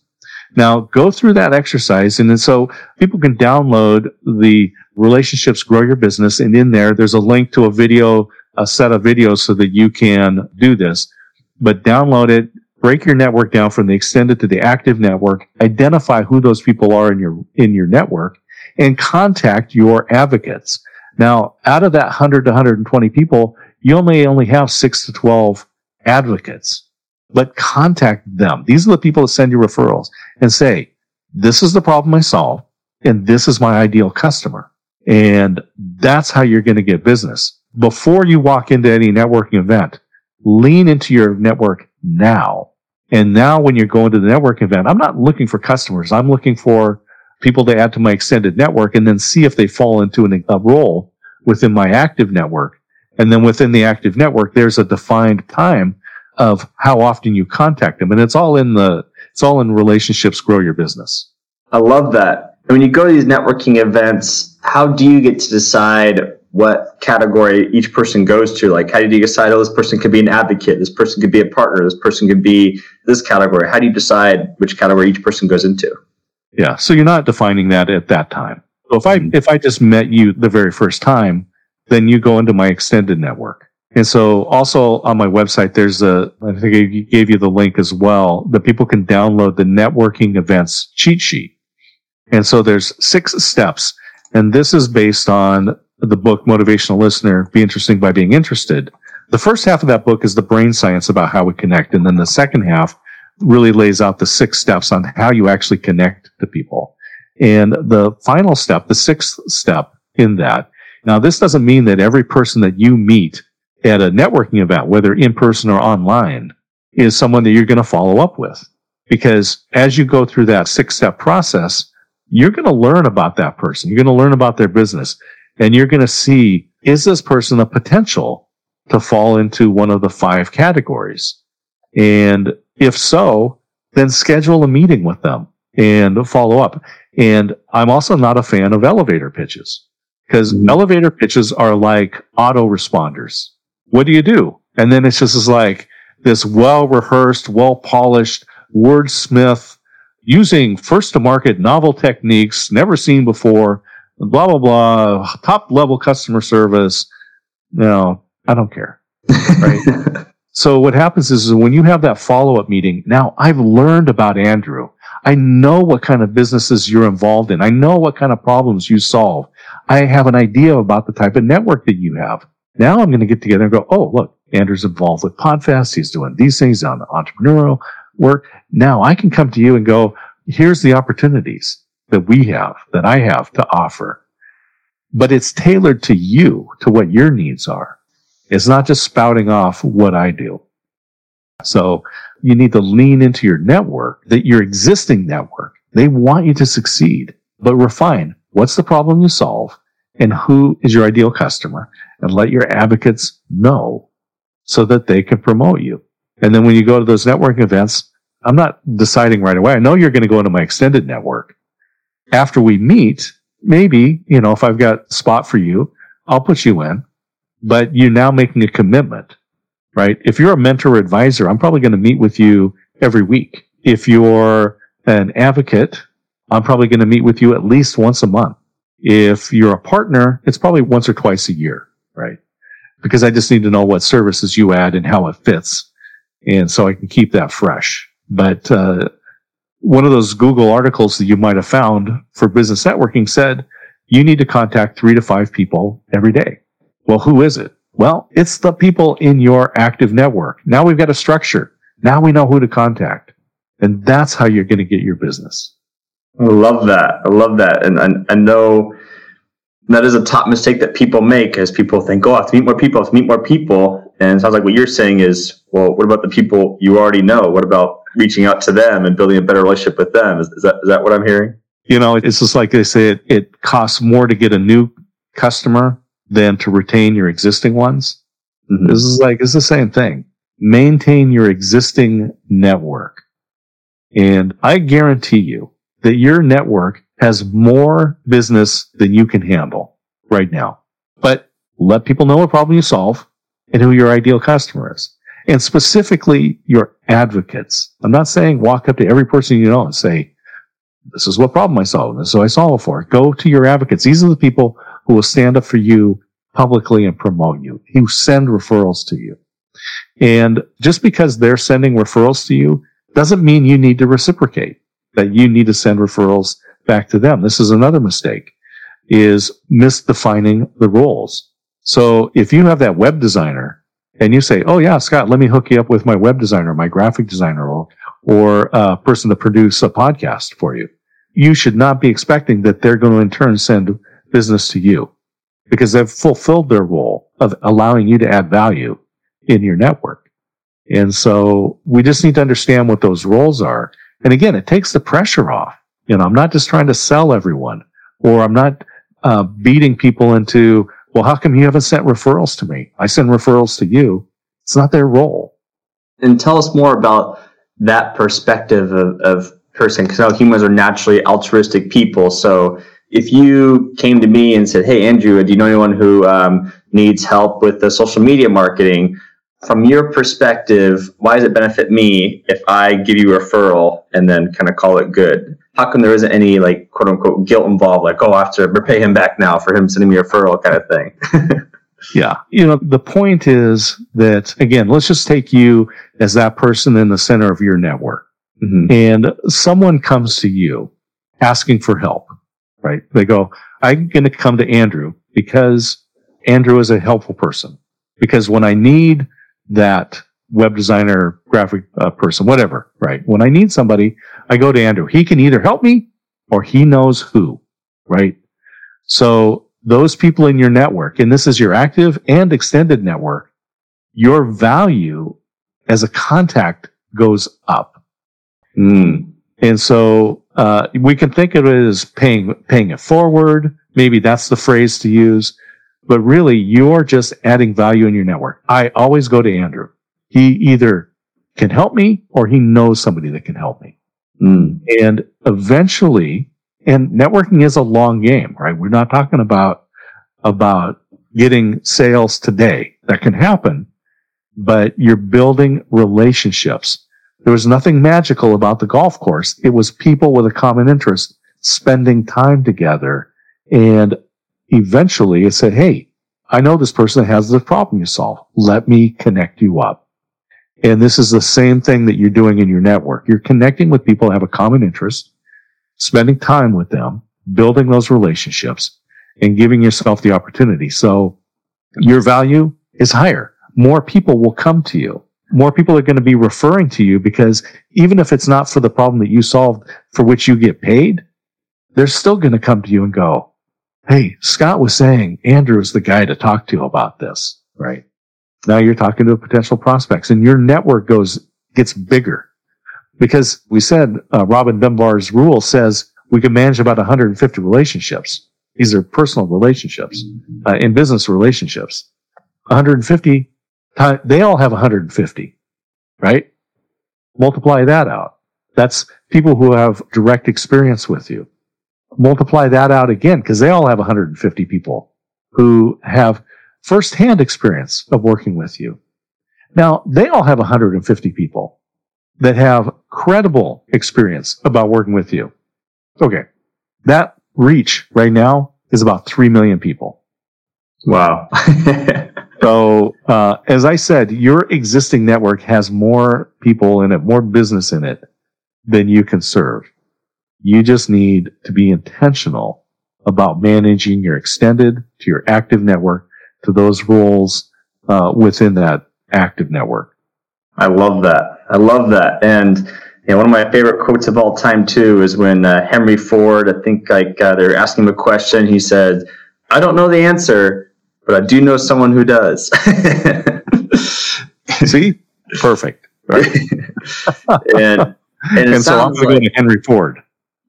Now go through that exercise. And then so people can download the relationships, grow your business. And in there, there's a link to a video a set of videos so that you can do this. But download it, break your network down from the extended to the active network, identify who those people are in your, in your network and contact your advocates. Now, out of that 100 to 120 people, you only only have six to 12 advocates, but contact them. These are the people that send you referrals and say, this is the problem I solve and this is my ideal customer. And that's how you're going to get business. Before you walk into any networking event, lean into your network now. And now when you're going to the network event, I'm not looking for customers. I'm looking for people to add to my extended network and then see if they fall into an, a role within my active network. And then within the active network, there's a defined time of how often you contact them. And it's all in the, it's all in relationships grow your business. I love that. when you go to these networking events, how do you get to decide what category each person goes to? Like, how do you decide, oh, this person could be an advocate, this person could be a partner, this person could be this category? How do you decide which category each person goes into? Yeah. So you're not defining that at that time. So if I, mm-hmm. if I just met you the very first time, then you go into my extended network. And so also on my website, there's a, I think I gave you the link as well that people can download the networking events cheat sheet. And so there's six steps. And this is based on the book Motivational Listener, Be Interesting by Being Interested. The first half of that book is the brain science about how we connect. And then the second half really lays out the six steps on how you actually connect to people. And the final step, the sixth step in that. Now, this doesn't mean that every person that you meet at a networking event, whether in person or online, is someone that you're going to follow up with. Because as you go through that six step process, you're going to learn about that person. You're going to learn about their business and you're going to see, is this person a potential to fall into one of the five categories? And if so, then schedule a meeting with them and follow up. And I'm also not a fan of elevator pitches because mm-hmm. elevator pitches are like autoresponders. What do you do? And then it's just like this well rehearsed, well polished wordsmith using first to market novel techniques never seen before, blah, blah, blah, top level customer service. No, I don't care. Right. [LAUGHS] so what happens is when you have that follow up meeting, now I've learned about Andrew. I know what kind of businesses you're involved in. I know what kind of problems you solve. I have an idea about the type of network that you have. Now I'm going to get together and go, oh, look, Andrew's involved with Podfest. He's doing these things on the entrepreneurial work. Now I can come to you and go, here's the opportunities that we have, that I have to offer. But it's tailored to you, to what your needs are. It's not just spouting off what I do. So you need to lean into your network, that your existing network. They want you to succeed, but refine what's the problem you solve and who is your ideal customer and let your advocates know so that they can promote you. And then when you go to those networking events, I'm not deciding right away. I know you're going to go into my extended network. After we meet, maybe, you know, if I've got a spot for you, I'll put you in, but you're now making a commitment, right? If you're a mentor advisor, I'm probably going to meet with you every week. If you're an advocate, I'm probably going to meet with you at least once a month. If you're a partner, it's probably once or twice a year, right? Because I just need to know what services you add and how it fits. And so I can keep that fresh. But, uh, one of those Google articles that you might have found for business networking said you need to contact three to five people every day. Well, who is it? Well, it's the people in your active network. Now we've got a structure. Now we know who to contact. And that's how you're going to get your business. I love that. I love that. And I, know that is a top mistake that people make as people think, oh, I have to meet more people, I have to meet more people. And it sounds like what you're saying is, well, what about the people you already know? What about reaching out to them and building a better relationship with them? Is, is that, is that what I'm hearing? You know, it's just like they say, it, it costs more to get a new customer than to retain your existing ones. Mm-hmm. This is like, it's the same thing. Maintain your existing network. And I guarantee you, that your network has more business than you can handle right now. But let people know what problem you solve and who your ideal customer is. And specifically your advocates. I'm not saying walk up to every person you know and say, this is what problem I solve. This is what I solve it for. Go to your advocates. These are the people who will stand up for you publicly and promote you, who send referrals to you. And just because they're sending referrals to you doesn't mean you need to reciprocate that you need to send referrals back to them. This is another mistake is misdefining the roles. So if you have that web designer and you say, Oh yeah, Scott, let me hook you up with my web designer, my graphic designer or, or a person to produce a podcast for you. You should not be expecting that they're going to in turn send business to you because they've fulfilled their role of allowing you to add value in your network. And so we just need to understand what those roles are. And again, it takes the pressure off. You know, I'm not just trying to sell everyone or I'm not uh, beating people into, well, how come you haven't sent referrals to me? I send referrals to you. It's not their role. And tell us more about that perspective of, of person because now humans are naturally altruistic people. So if you came to me and said, "Hey, Andrew, do you know anyone who um, needs help with the social media marketing?" From your perspective, why does it benefit me if I give you a referral and then kind of call it good? How come there isn't any like quote unquote guilt involved? Like, oh, I have to repay him back now for him sending me a referral kind of thing. [LAUGHS] yeah. You know, the point is that again, let's just take you as that person in the center of your network. Mm-hmm. And someone comes to you asking for help, right? They go, I'm going to come to Andrew because Andrew is a helpful person. Because when I need that web designer, graphic uh, person, whatever, right? When I need somebody, I go to Andrew. He can either help me or he knows who, right? So those people in your network, and this is your active and extended network, your value as a contact goes up. Mm. And so uh, we can think of it as paying paying it forward. Maybe that's the phrase to use. But really, you're just adding value in your network. I always go to Andrew. He either can help me or he knows somebody that can help me. Mm. And eventually, and networking is a long game, right? We're not talking about about getting sales today. That can happen, but you're building relationships there was nothing magical about the golf course. It was people with a common interest spending time together. And eventually it said, Hey, I know this person has the problem you solve. Let me connect you up. And this is the same thing that you're doing in your network. You're connecting with people have a common interest, spending time with them, building those relationships and giving yourself the opportunity. So your value is higher. More people will come to you more people are going to be referring to you because even if it's not for the problem that you solved for which you get paid, they're still going to come to you and go, Hey, Scott was saying Andrew is the guy to talk to about this, right? Now you're talking to potential prospects and your network goes, gets bigger because we said, uh, Robin Dunbar's rule says we can manage about 150 relationships. These are personal relationships, uh, in business relationships. 150 they all have 150, right? Multiply that out. That's people who have direct experience with you. Multiply that out again because they all have 150 people who have firsthand experience of working with you. Now, they all have 150 people that have credible experience about working with you. Okay. That reach right now is about 3 million people. Wow. [LAUGHS] [LAUGHS] So, uh, as I said, your existing network has more people in it, more business in it than you can serve. You just need to be intentional about managing your extended to your active network to those roles uh, within that active network. I love that. I love that. And you know, one of my favorite quotes of all time too is when uh, Henry Ford, I think like uh, they're asking him a question. He said, "I don't know the answer, but I do know someone who does. [LAUGHS] See, perfect. Right? [LAUGHS] and and, and so I'm going like, to Henry Ford.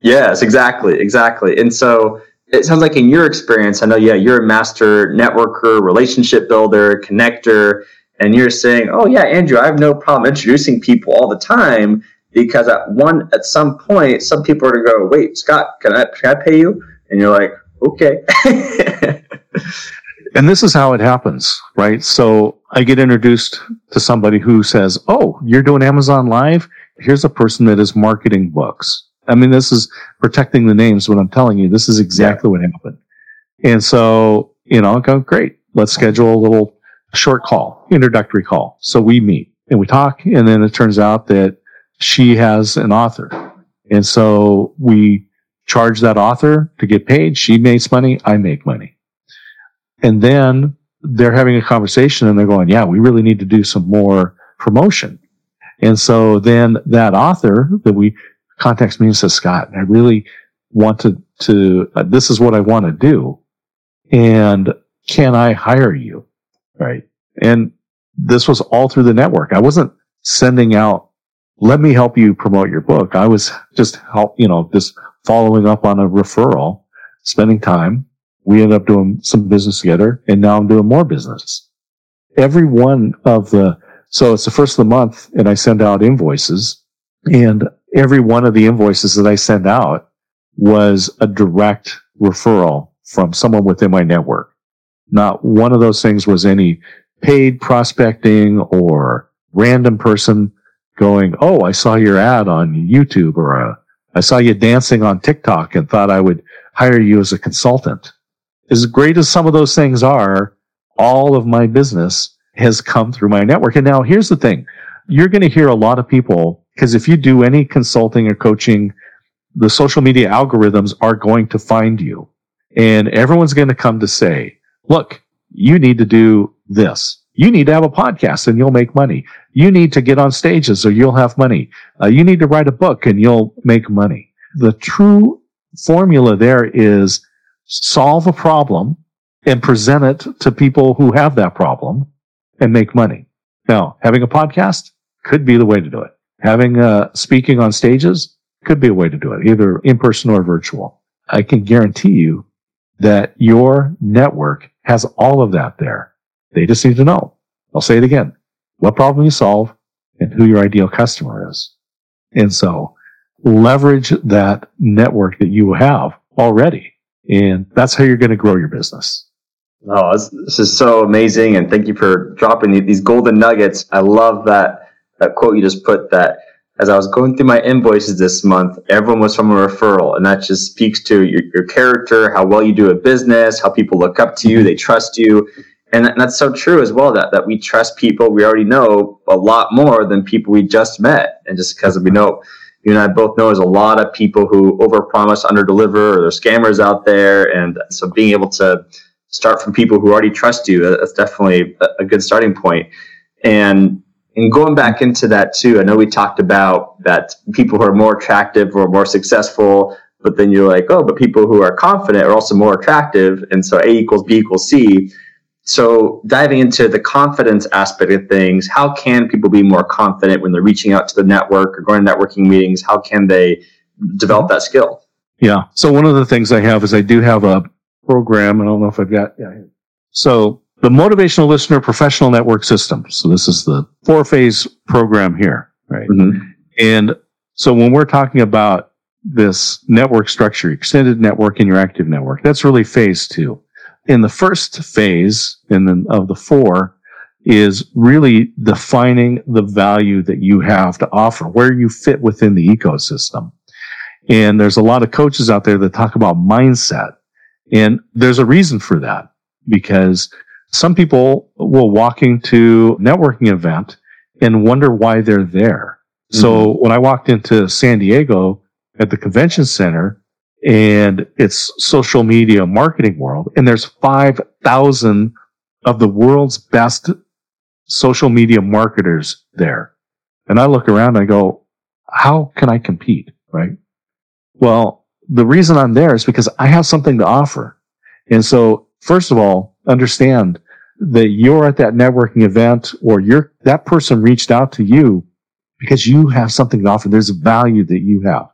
Yes, exactly, exactly. And so it sounds like in your experience, I know, yeah, you're a master networker, relationship builder, connector, and you're saying, oh yeah, Andrew, I have no problem introducing people all the time because at one at some point, some people are going to go, wait, Scott, can I can I pay you? And you're like, okay. [LAUGHS] And this is how it happens, right? So I get introduced to somebody who says, Oh, you're doing Amazon Live? Here's a person that is marketing books. I mean, this is protecting the names, but I'm telling you, this is exactly what happened. And so, you know, I go, great. Let's schedule a little short call, introductory call. So we meet and we talk. And then it turns out that she has an author. And so we charge that author to get paid. She makes money. I make money. And then they're having a conversation and they're going, yeah, we really need to do some more promotion. And so then that author that we contacts me and says, Scott, I really want to, to, uh, this is what I want to do. And can I hire you? Right. And this was all through the network. I wasn't sending out, let me help you promote your book. I was just help, you know, just following up on a referral, spending time. We ended up doing some business together and now I'm doing more business. Every one of the, so it's the first of the month and I send out invoices and every one of the invoices that I send out was a direct referral from someone within my network. Not one of those things was any paid prospecting or random person going, Oh, I saw your ad on YouTube or uh, I saw you dancing on TikTok and thought I would hire you as a consultant. As great as some of those things are, all of my business has come through my network. And now here's the thing. You're going to hear a lot of people because if you do any consulting or coaching, the social media algorithms are going to find you and everyone's going to come to say, look, you need to do this. You need to have a podcast and you'll make money. You need to get on stages or you'll have money. Uh, you need to write a book and you'll make money. The true formula there is solve a problem and present it to people who have that problem and make money. Now, having a podcast could be the way to do it. Having uh, speaking on stages could be a way to do it, either in person or virtual. I can guarantee you that your network has all of that there. They just need to know. I'll say it again. What problem you solve and who your ideal customer is. And so leverage that network that you have already. And that's how you're going to grow your business. Oh, this, is so amazing. And thank you for dropping these golden nuggets. I love that, that quote you just put that as I was going through my invoices this month, everyone was from a referral. And that just speaks to your, your character, how well you do a business, how people look up to you, they trust you. And that's so true as well that, that we trust people we already know a lot more than people we just met. And just because we know, you and I both know there's a lot of people who overpromise, underdeliver, or there's scammers out there. And so being able to start from people who already trust you, that's definitely a good starting point. And and going back into that too, I know we talked about that people who are more attractive or more successful, but then you're like, oh, but people who are confident are also more attractive. And so A equals B equals C. So diving into the confidence aspect of things, how can people be more confident when they're reaching out to the network or going to networking meetings? How can they develop that skill? Yeah. So one of the things I have is I do have a program. I don't know if I've got, yeah. So the motivational listener professional network system. So this is the four phase program here, right? Mm-hmm. And so when we're talking about this network structure, extended network and your active network, that's really phase two. In the first phase in the, of the four is really defining the value that you have to offer, where you fit within the ecosystem. And there's a lot of coaches out there that talk about mindset. And there's a reason for that because some people will walk into networking event and wonder why they're there. Mm-hmm. So when I walked into San Diego at the convention center and it's social media marketing world and there's 5,000 of the world's best social media marketers there. And I look around and I go, how can I compete? Right. Well, the reason I'm there is because I have something to offer. And so first of all, understand that you're at that networking event or you're, that person reached out to you because you have something to offer. There's a value that you have.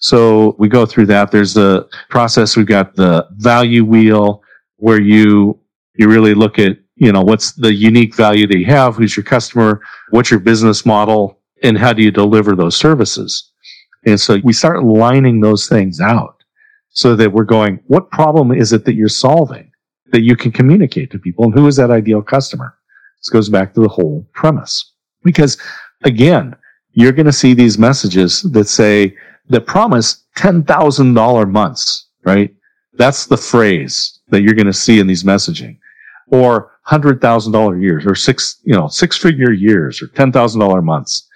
So we go through that. There's the process. We've got the value wheel where you, you really look at, you know, what's the unique value that you have? Who's your customer? What's your business model? And how do you deliver those services? And so we start lining those things out so that we're going, what problem is it that you're solving? That you can communicate to people. And who is that ideal customer? This goes back to the whole premise. Because again, you're going to see these messages that say, that promise $10,000 months, right? That's the phrase that you're going to see in these messaging or $100,000 years or six, you know, six figure years or $10,000 months.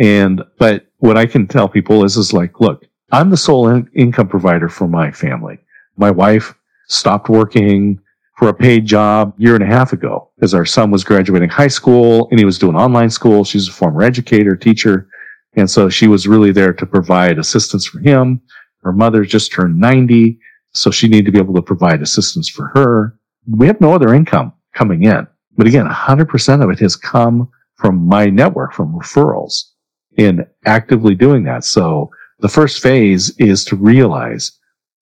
And, but what I can tell people is, is like, look, I'm the sole in- income provider for my family. My wife stopped working for a paid job year and a half ago because our son was graduating high school and he was doing online school. She's a former educator, teacher. And so she was really there to provide assistance for him. Her mother just turned 90. So she needed to be able to provide assistance for her. We have no other income coming in. But again, 100% of it has come from my network, from referrals in actively doing that. So the first phase is to realize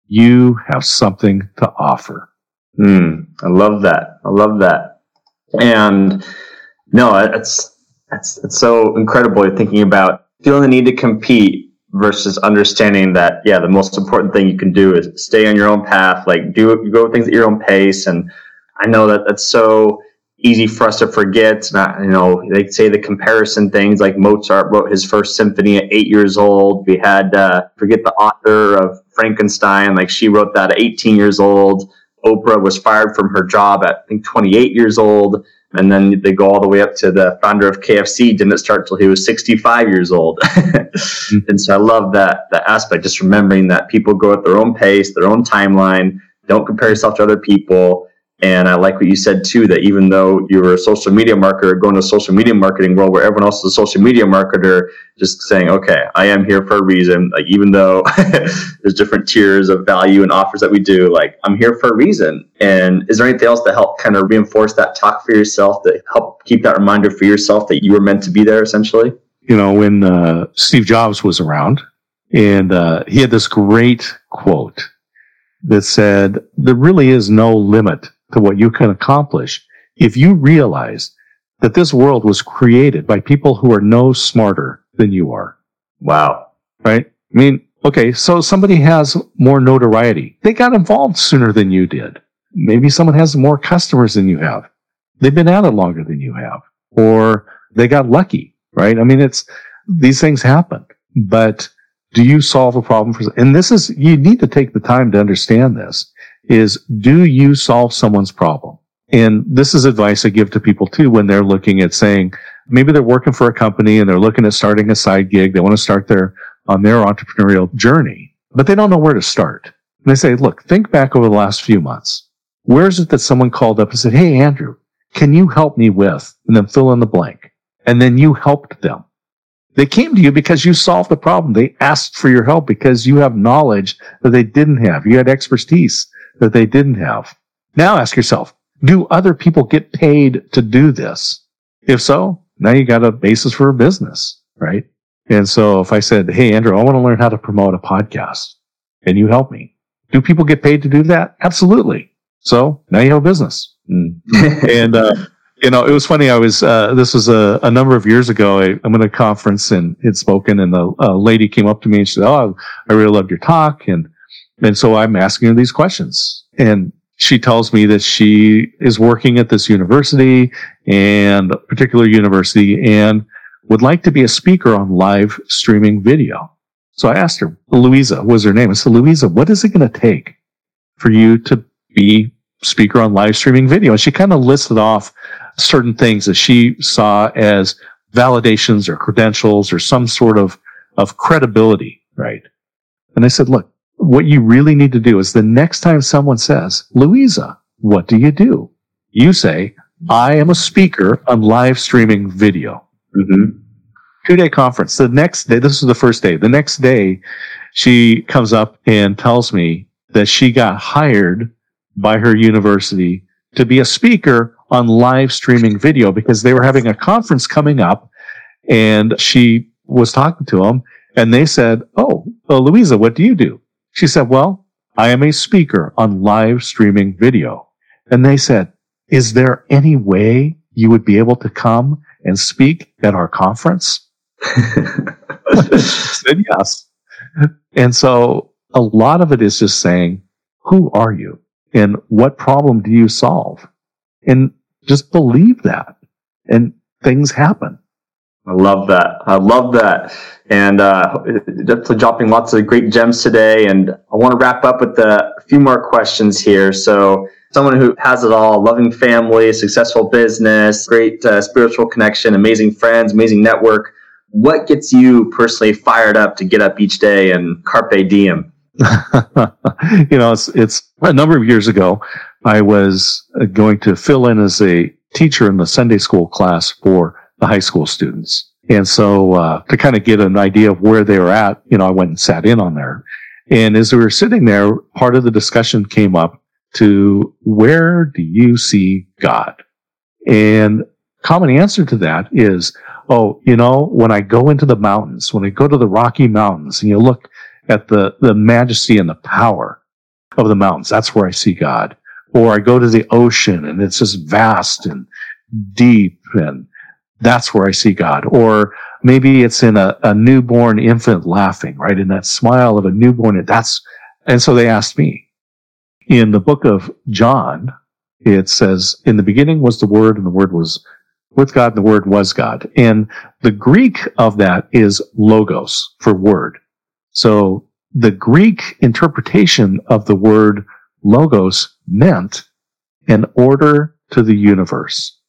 you have something to offer. Mm, I love that. I love that. And no, it's, it's, it's so incredible thinking about feeling the need to compete versus understanding that, yeah, the most important thing you can do is stay on your own path, like do go things at your own pace. And I know that that's so easy for us to forget. Not, you know, they say the comparison things like Mozart wrote his first symphony at eight years old. We had, uh, forget the author of Frankenstein, like she wrote that at 18 years old. Oprah was fired from her job at, I think, 28 years old. And then they go all the way up to the founder of KFC, didn't start till he was 65 years old. [LAUGHS] mm-hmm. And so I love that, that aspect, just remembering that people go at their own pace, their own timeline. Don't compare yourself to other people and I like what you said too, that even though you're a social media marketer going to a social media marketing world where everyone else is a social media marketer, just saying, okay, I am here for a reason. Like, even though [LAUGHS] there's different tiers of value and offers that we do, like, I'm here for a reason. And is there anything else to help kind of reinforce that talk for yourself, to help keep that reminder for yourself that you were meant to be there essentially? You know, when uh, Steve Jobs was around and uh, he had this great quote that said, there really is no limit to what you can accomplish if you realize that this world was created by people who are no smarter than you are. Wow. Right? I mean, okay, so somebody has more notoriety. They got involved sooner than you did. Maybe someone has more customers than you have. They've been at it longer than you have. Or they got lucky, right? I mean, it's, these things happen. But do you solve a problem for, and this is, you need to take the time to understand this is do you solve someone's problem? And this is advice I give to people too when they're looking at saying, maybe they're working for a company and they're looking at starting a side gig. They want to start their, on their entrepreneurial journey, but they don't know where to start. And they say, look, think back over the last few months. Where is it that someone called up and said, Hey, Andrew, can you help me with? And then fill in the blank. And then you helped them. They came to you because you solved the problem. They asked for your help because you have knowledge that they didn't have. You had expertise that they didn't have. Now ask yourself, do other people get paid to do this? If so, now you got a basis for a business, right? And so if I said, Hey, Andrew, I want to learn how to promote a podcast. Can you help me? Do people get paid to do that? Absolutely. So now you have a business. Mm. [LAUGHS] and, uh, you know, it was funny. I was, uh, this was a, a, number of years ago. I, am at a conference and had spoken and the lady came up to me and she said, Oh, I really loved your talk. And and so I'm asking her these questions. And she tells me that she is working at this university and a particular university and would like to be a speaker on live streaming video. So I asked her, Louisa was her name. I said, Louisa, what is it going to take for you to be speaker on live streaming video? And she kind of listed off certain things that she saw as validations or credentials or some sort of, of credibility, right? And I said, look, what you really need to do is the next time someone says, Louisa, what do you do? You say, I am a speaker on live streaming video. Mm-hmm. Two day conference. The next day, this is the first day. The next day, she comes up and tells me that she got hired by her university to be a speaker on live streaming video because they were having a conference coming up and she was talking to them and they said, Oh, well, Louisa, what do you do? She said, well, I am a speaker on live streaming video. And they said, is there any way you would be able to come and speak at our conference? [LAUGHS] said yes. And so a lot of it is just saying, who are you and what problem do you solve? And just believe that and things happen. I love that. I love that. And uh, definitely dropping lots of great gems today. And I want to wrap up with a few more questions here. So, someone who has it all loving family, successful business, great uh, spiritual connection, amazing friends, amazing network. What gets you personally fired up to get up each day and carpe diem? [LAUGHS] you know, it's, it's a number of years ago. I was going to fill in as a teacher in the Sunday school class for the high school students. And so, uh, to kind of get an idea of where they were at, you know, I went and sat in on there. And as we were sitting there, part of the discussion came up to where do you see God? And common answer to that is, oh, you know, when I go into the mountains, when I go to the Rocky Mountains and you look at the, the majesty and the power of the mountains, that's where I see God. Or I go to the ocean and it's just vast and deep and that's where I see God. Or maybe it's in a, a newborn infant laughing, right? In that smile of a newborn. That's, and so they asked me in the book of John, it says, in the beginning was the word and the word was with God and the word was God. And the Greek of that is logos for word. So the Greek interpretation of the word logos meant an order to the universe.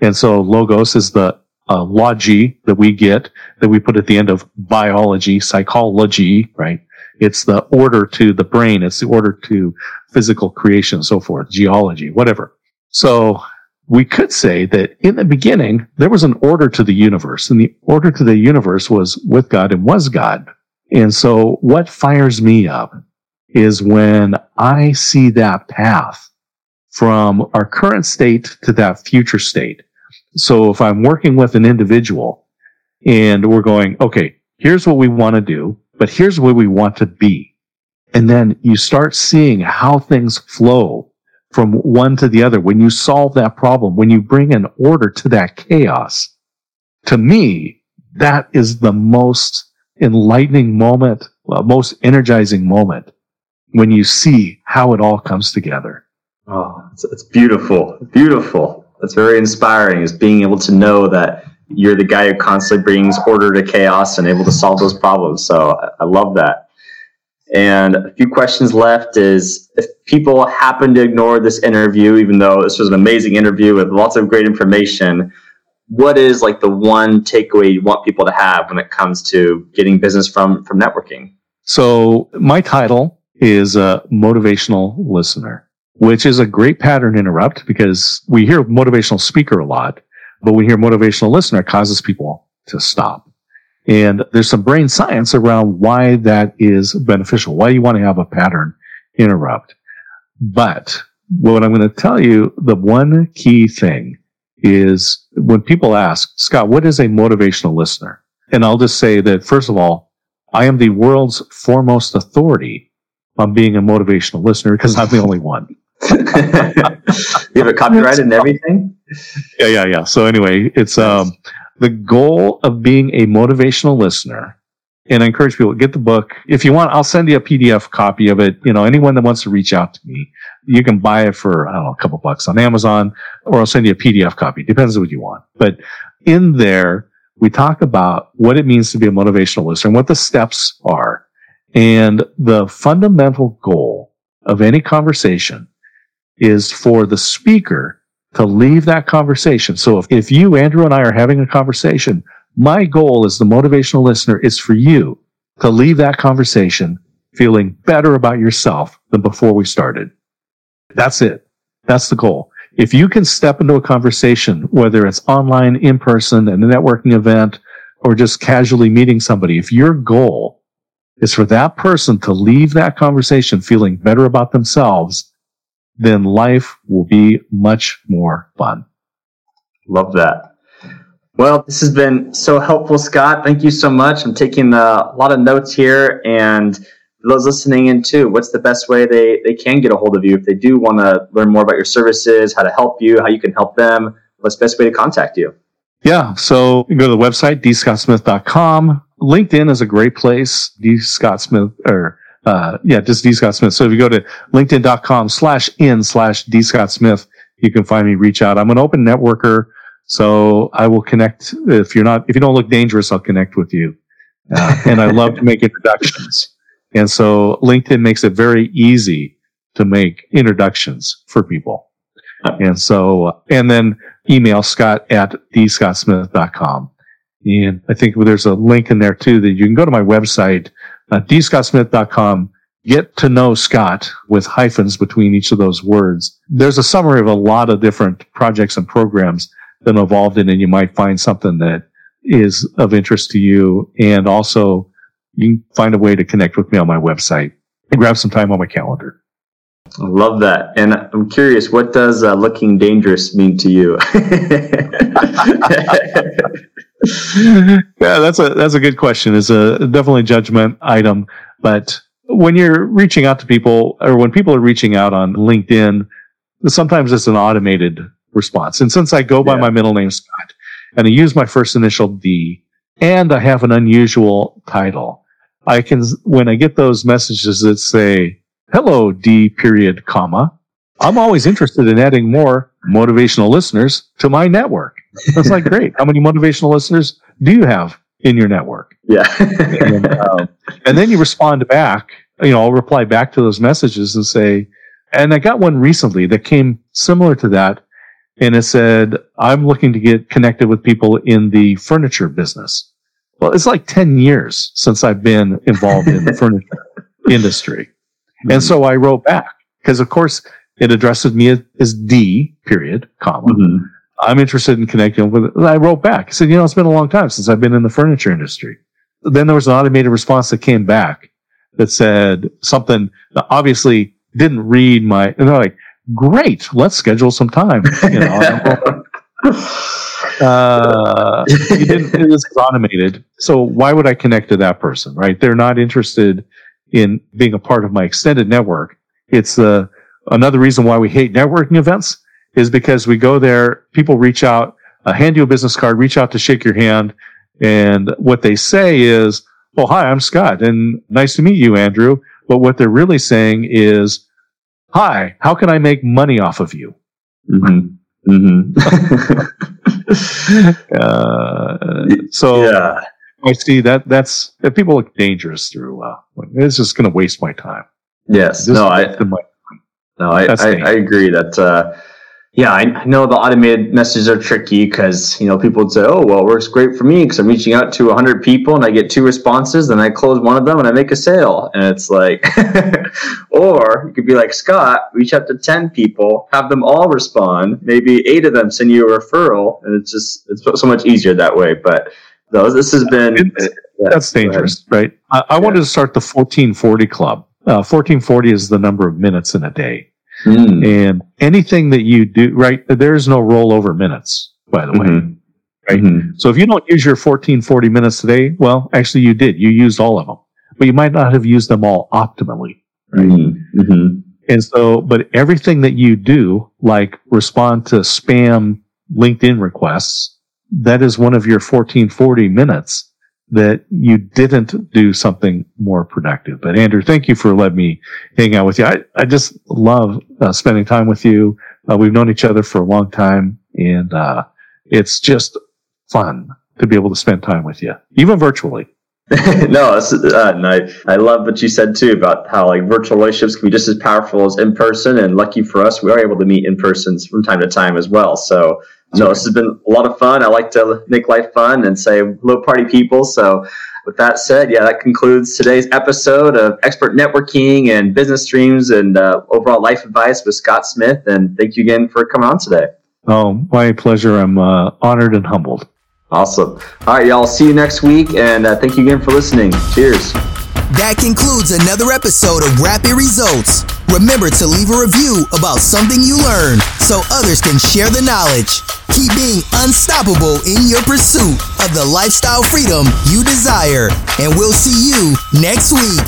And so logos is the uh, logi that we get that we put at the end of biology, psychology, right? It's the order to the brain. It's the order to physical creation, and so forth, geology, whatever. So we could say that in the beginning, there was an order to the universe and the order to the universe was with God and was God. And so what fires me up is when I see that path from our current state to that future state. So if I'm working with an individual and we're going, okay, here's what we want to do, but here's where we want to be. And then you start seeing how things flow from one to the other. When you solve that problem, when you bring an order to that chaos, to me, that is the most enlightening moment, most energizing moment when you see how it all comes together. Oh, it's, it's beautiful. Beautiful. That's very inspiring is being able to know that you're the guy who constantly brings order to chaos and able to solve those problems. So I, love that. And a few questions left is if people happen to ignore this interview, even though this was an amazing interview with lots of great information, what is like the one takeaway you want people to have when it comes to getting business from from networking? So my title is a motivational listener, which is a great pattern interrupt because we hear motivational speaker a lot, but we hear motivational listener causes people to stop. And there's some brain science around why that is beneficial, why you want to have a pattern interrupt. But what I'm going to tell you, the one key thing is when people ask, Scott, what is a motivational listener? And I'll just say that, first of all, I am the world's foremost authority on being a motivational listener because I'm the only one. [LAUGHS] you have a copyright and everything? Yeah, yeah, yeah. So anyway, it's um the goal of being a motivational listener. And I encourage people to get the book. If you want, I'll send you a PDF copy of it. You know, anyone that wants to reach out to me, you can buy it for, I don't know, a couple bucks on Amazon, or I'll send you a PDF copy. Depends on what you want. But in there, we talk about what it means to be a motivational listener and what the steps are. And the fundamental goal of any conversation is for the speaker to leave that conversation. So if, if you, Andrew, and I are having a conversation, my goal as the motivational listener is for you to leave that conversation feeling better about yourself than before we started. That's it. That's the goal. If you can step into a conversation, whether it's online, in person, in a networking event, or just casually meeting somebody, if your goal is for that person to leave that conversation feeling better about themselves, then life will be much more fun. Love that. Well, this has been so helpful, Scott. Thank you so much. I'm taking a lot of notes here and those listening in too, what's the best way they, they can get a hold of you if they do want to learn more about your services, how to help you, how you can help them? What's the best way to contact you? Yeah. So you go to the website, dscottsmith.com. LinkedIn is a great place. D. Scott Smith or, uh, yeah, just D. Scott Smith. So if you go to linkedin.com slash in slash D. Scott Smith, you can find me, reach out. I'm an open networker. So I will connect. If you're not, if you don't look dangerous, I'll connect with you. Uh, and I love to make introductions. And so LinkedIn makes it very easy to make introductions for people. And so, and then email scott at dscottsmith.com. And I think there's a link in there too that you can go to my website, uh, dscottsmith.com, get to know Scott with hyphens between each of those words. There's a summary of a lot of different projects and programs that I'm involved in, and you might find something that is of interest to you. And also you can find a way to connect with me on my website. grab some time on my calendar. I love that. And I'm curious, what does uh, looking dangerous mean to you? [LAUGHS] [LAUGHS] yeah, that's a that's a good question. It's a definitely judgment item, but when you're reaching out to people or when people are reaching out on LinkedIn, sometimes it's an automated response. And since I go by yeah. my middle name Scott and I use my first initial D and I have an unusual title, I can when I get those messages that say hello D period comma, I'm always interested in adding more motivational listeners to my network. That's like great. How many motivational listeners do you have in your network? Yeah. and, um, and then you respond back. You know, I'll reply back to those messages and say, and I got one recently that came similar to that. And it said, I'm looking to get connected with people in the furniture business. Well, it's like 10 years since I've been involved in the furniture [LAUGHS] industry. Mm-hmm. And so I wrote back because of course it addresses me as, as D period, comma. Mm-hmm. I'm interested in connecting with it. And I wrote back. I said, you know, it's been a long time since I've been in the furniture industry. Then there was an automated response that came back that said something that obviously didn't read my, and they're like, great, let's schedule some time. You know, [LAUGHS] uh, it, didn't, it was automated. So why would I connect to that person, right? They're not interested in being a part of my extended network. It's uh, another reason why we hate networking events is because we go there, people reach out, uh, hand you a business card, reach out to shake your hand. And what they say is, well, hi, I'm Scott and nice to meet you, Andrew. But what they're really saying is, hi, how can I make money off of you? Mm-hmm. Mm-hmm. [LAUGHS] uh, so yeah. I see that that's if people look dangerous through, uh, it's just going to waste my time. Yes. no, I, my, no, I, I, I, agree that, uh, yeah, I know the automated messages are tricky because you know people would say, "Oh, well, it works great for me because I'm reaching out to 100 people and I get two responses, then I close one of them and I make a sale." And it's like, [LAUGHS] or you could be like Scott, reach out to 10 people, have them all respond, maybe eight of them send you a referral, and it's just it's so much easier that way. But this has been that's dangerous, right? I, I yeah. wanted to start the 1440 club. Uh, 1440 is the number of minutes in a day. Mm. And anything that you do, right, there's no rollover minutes, by the mm-hmm. way. Right. Mm-hmm. So if you don't use your 14, 40 minutes today, well, actually you did. You used all of them, but you might not have used them all optimally. Right. Mm-hmm. mm-hmm. And so, but everything that you do, like respond to spam LinkedIn requests, that is one of your 1440 minutes that you didn't do something more productive. But Andrew, thank you for letting me hang out with you. I, I just love uh, spending time with you. Uh, we've known each other for a long time and, uh, it's just fun to be able to spend time with you, even virtually. [LAUGHS] no, uh, and I, I love what you said too about how like virtual relationships can be just as powerful as in person. And lucky for us, we are able to meet in person from time to time as well. So no, this has been a lot of fun. I like to make life fun and say hello, party people. So, with that said, yeah, that concludes today's episode of Expert Networking and Business Streams and uh, overall life advice with Scott Smith. And thank you again for coming on today. Oh, my pleasure. I'm uh, honored and humbled. Awesome. All right, y'all. See you next week. And uh, thank you again for listening. Cheers. That concludes another episode of Rapid Results. Remember to leave a review about something you learned so others can share the knowledge. Keep being unstoppable in your pursuit of the lifestyle freedom you desire, and we'll see you next week.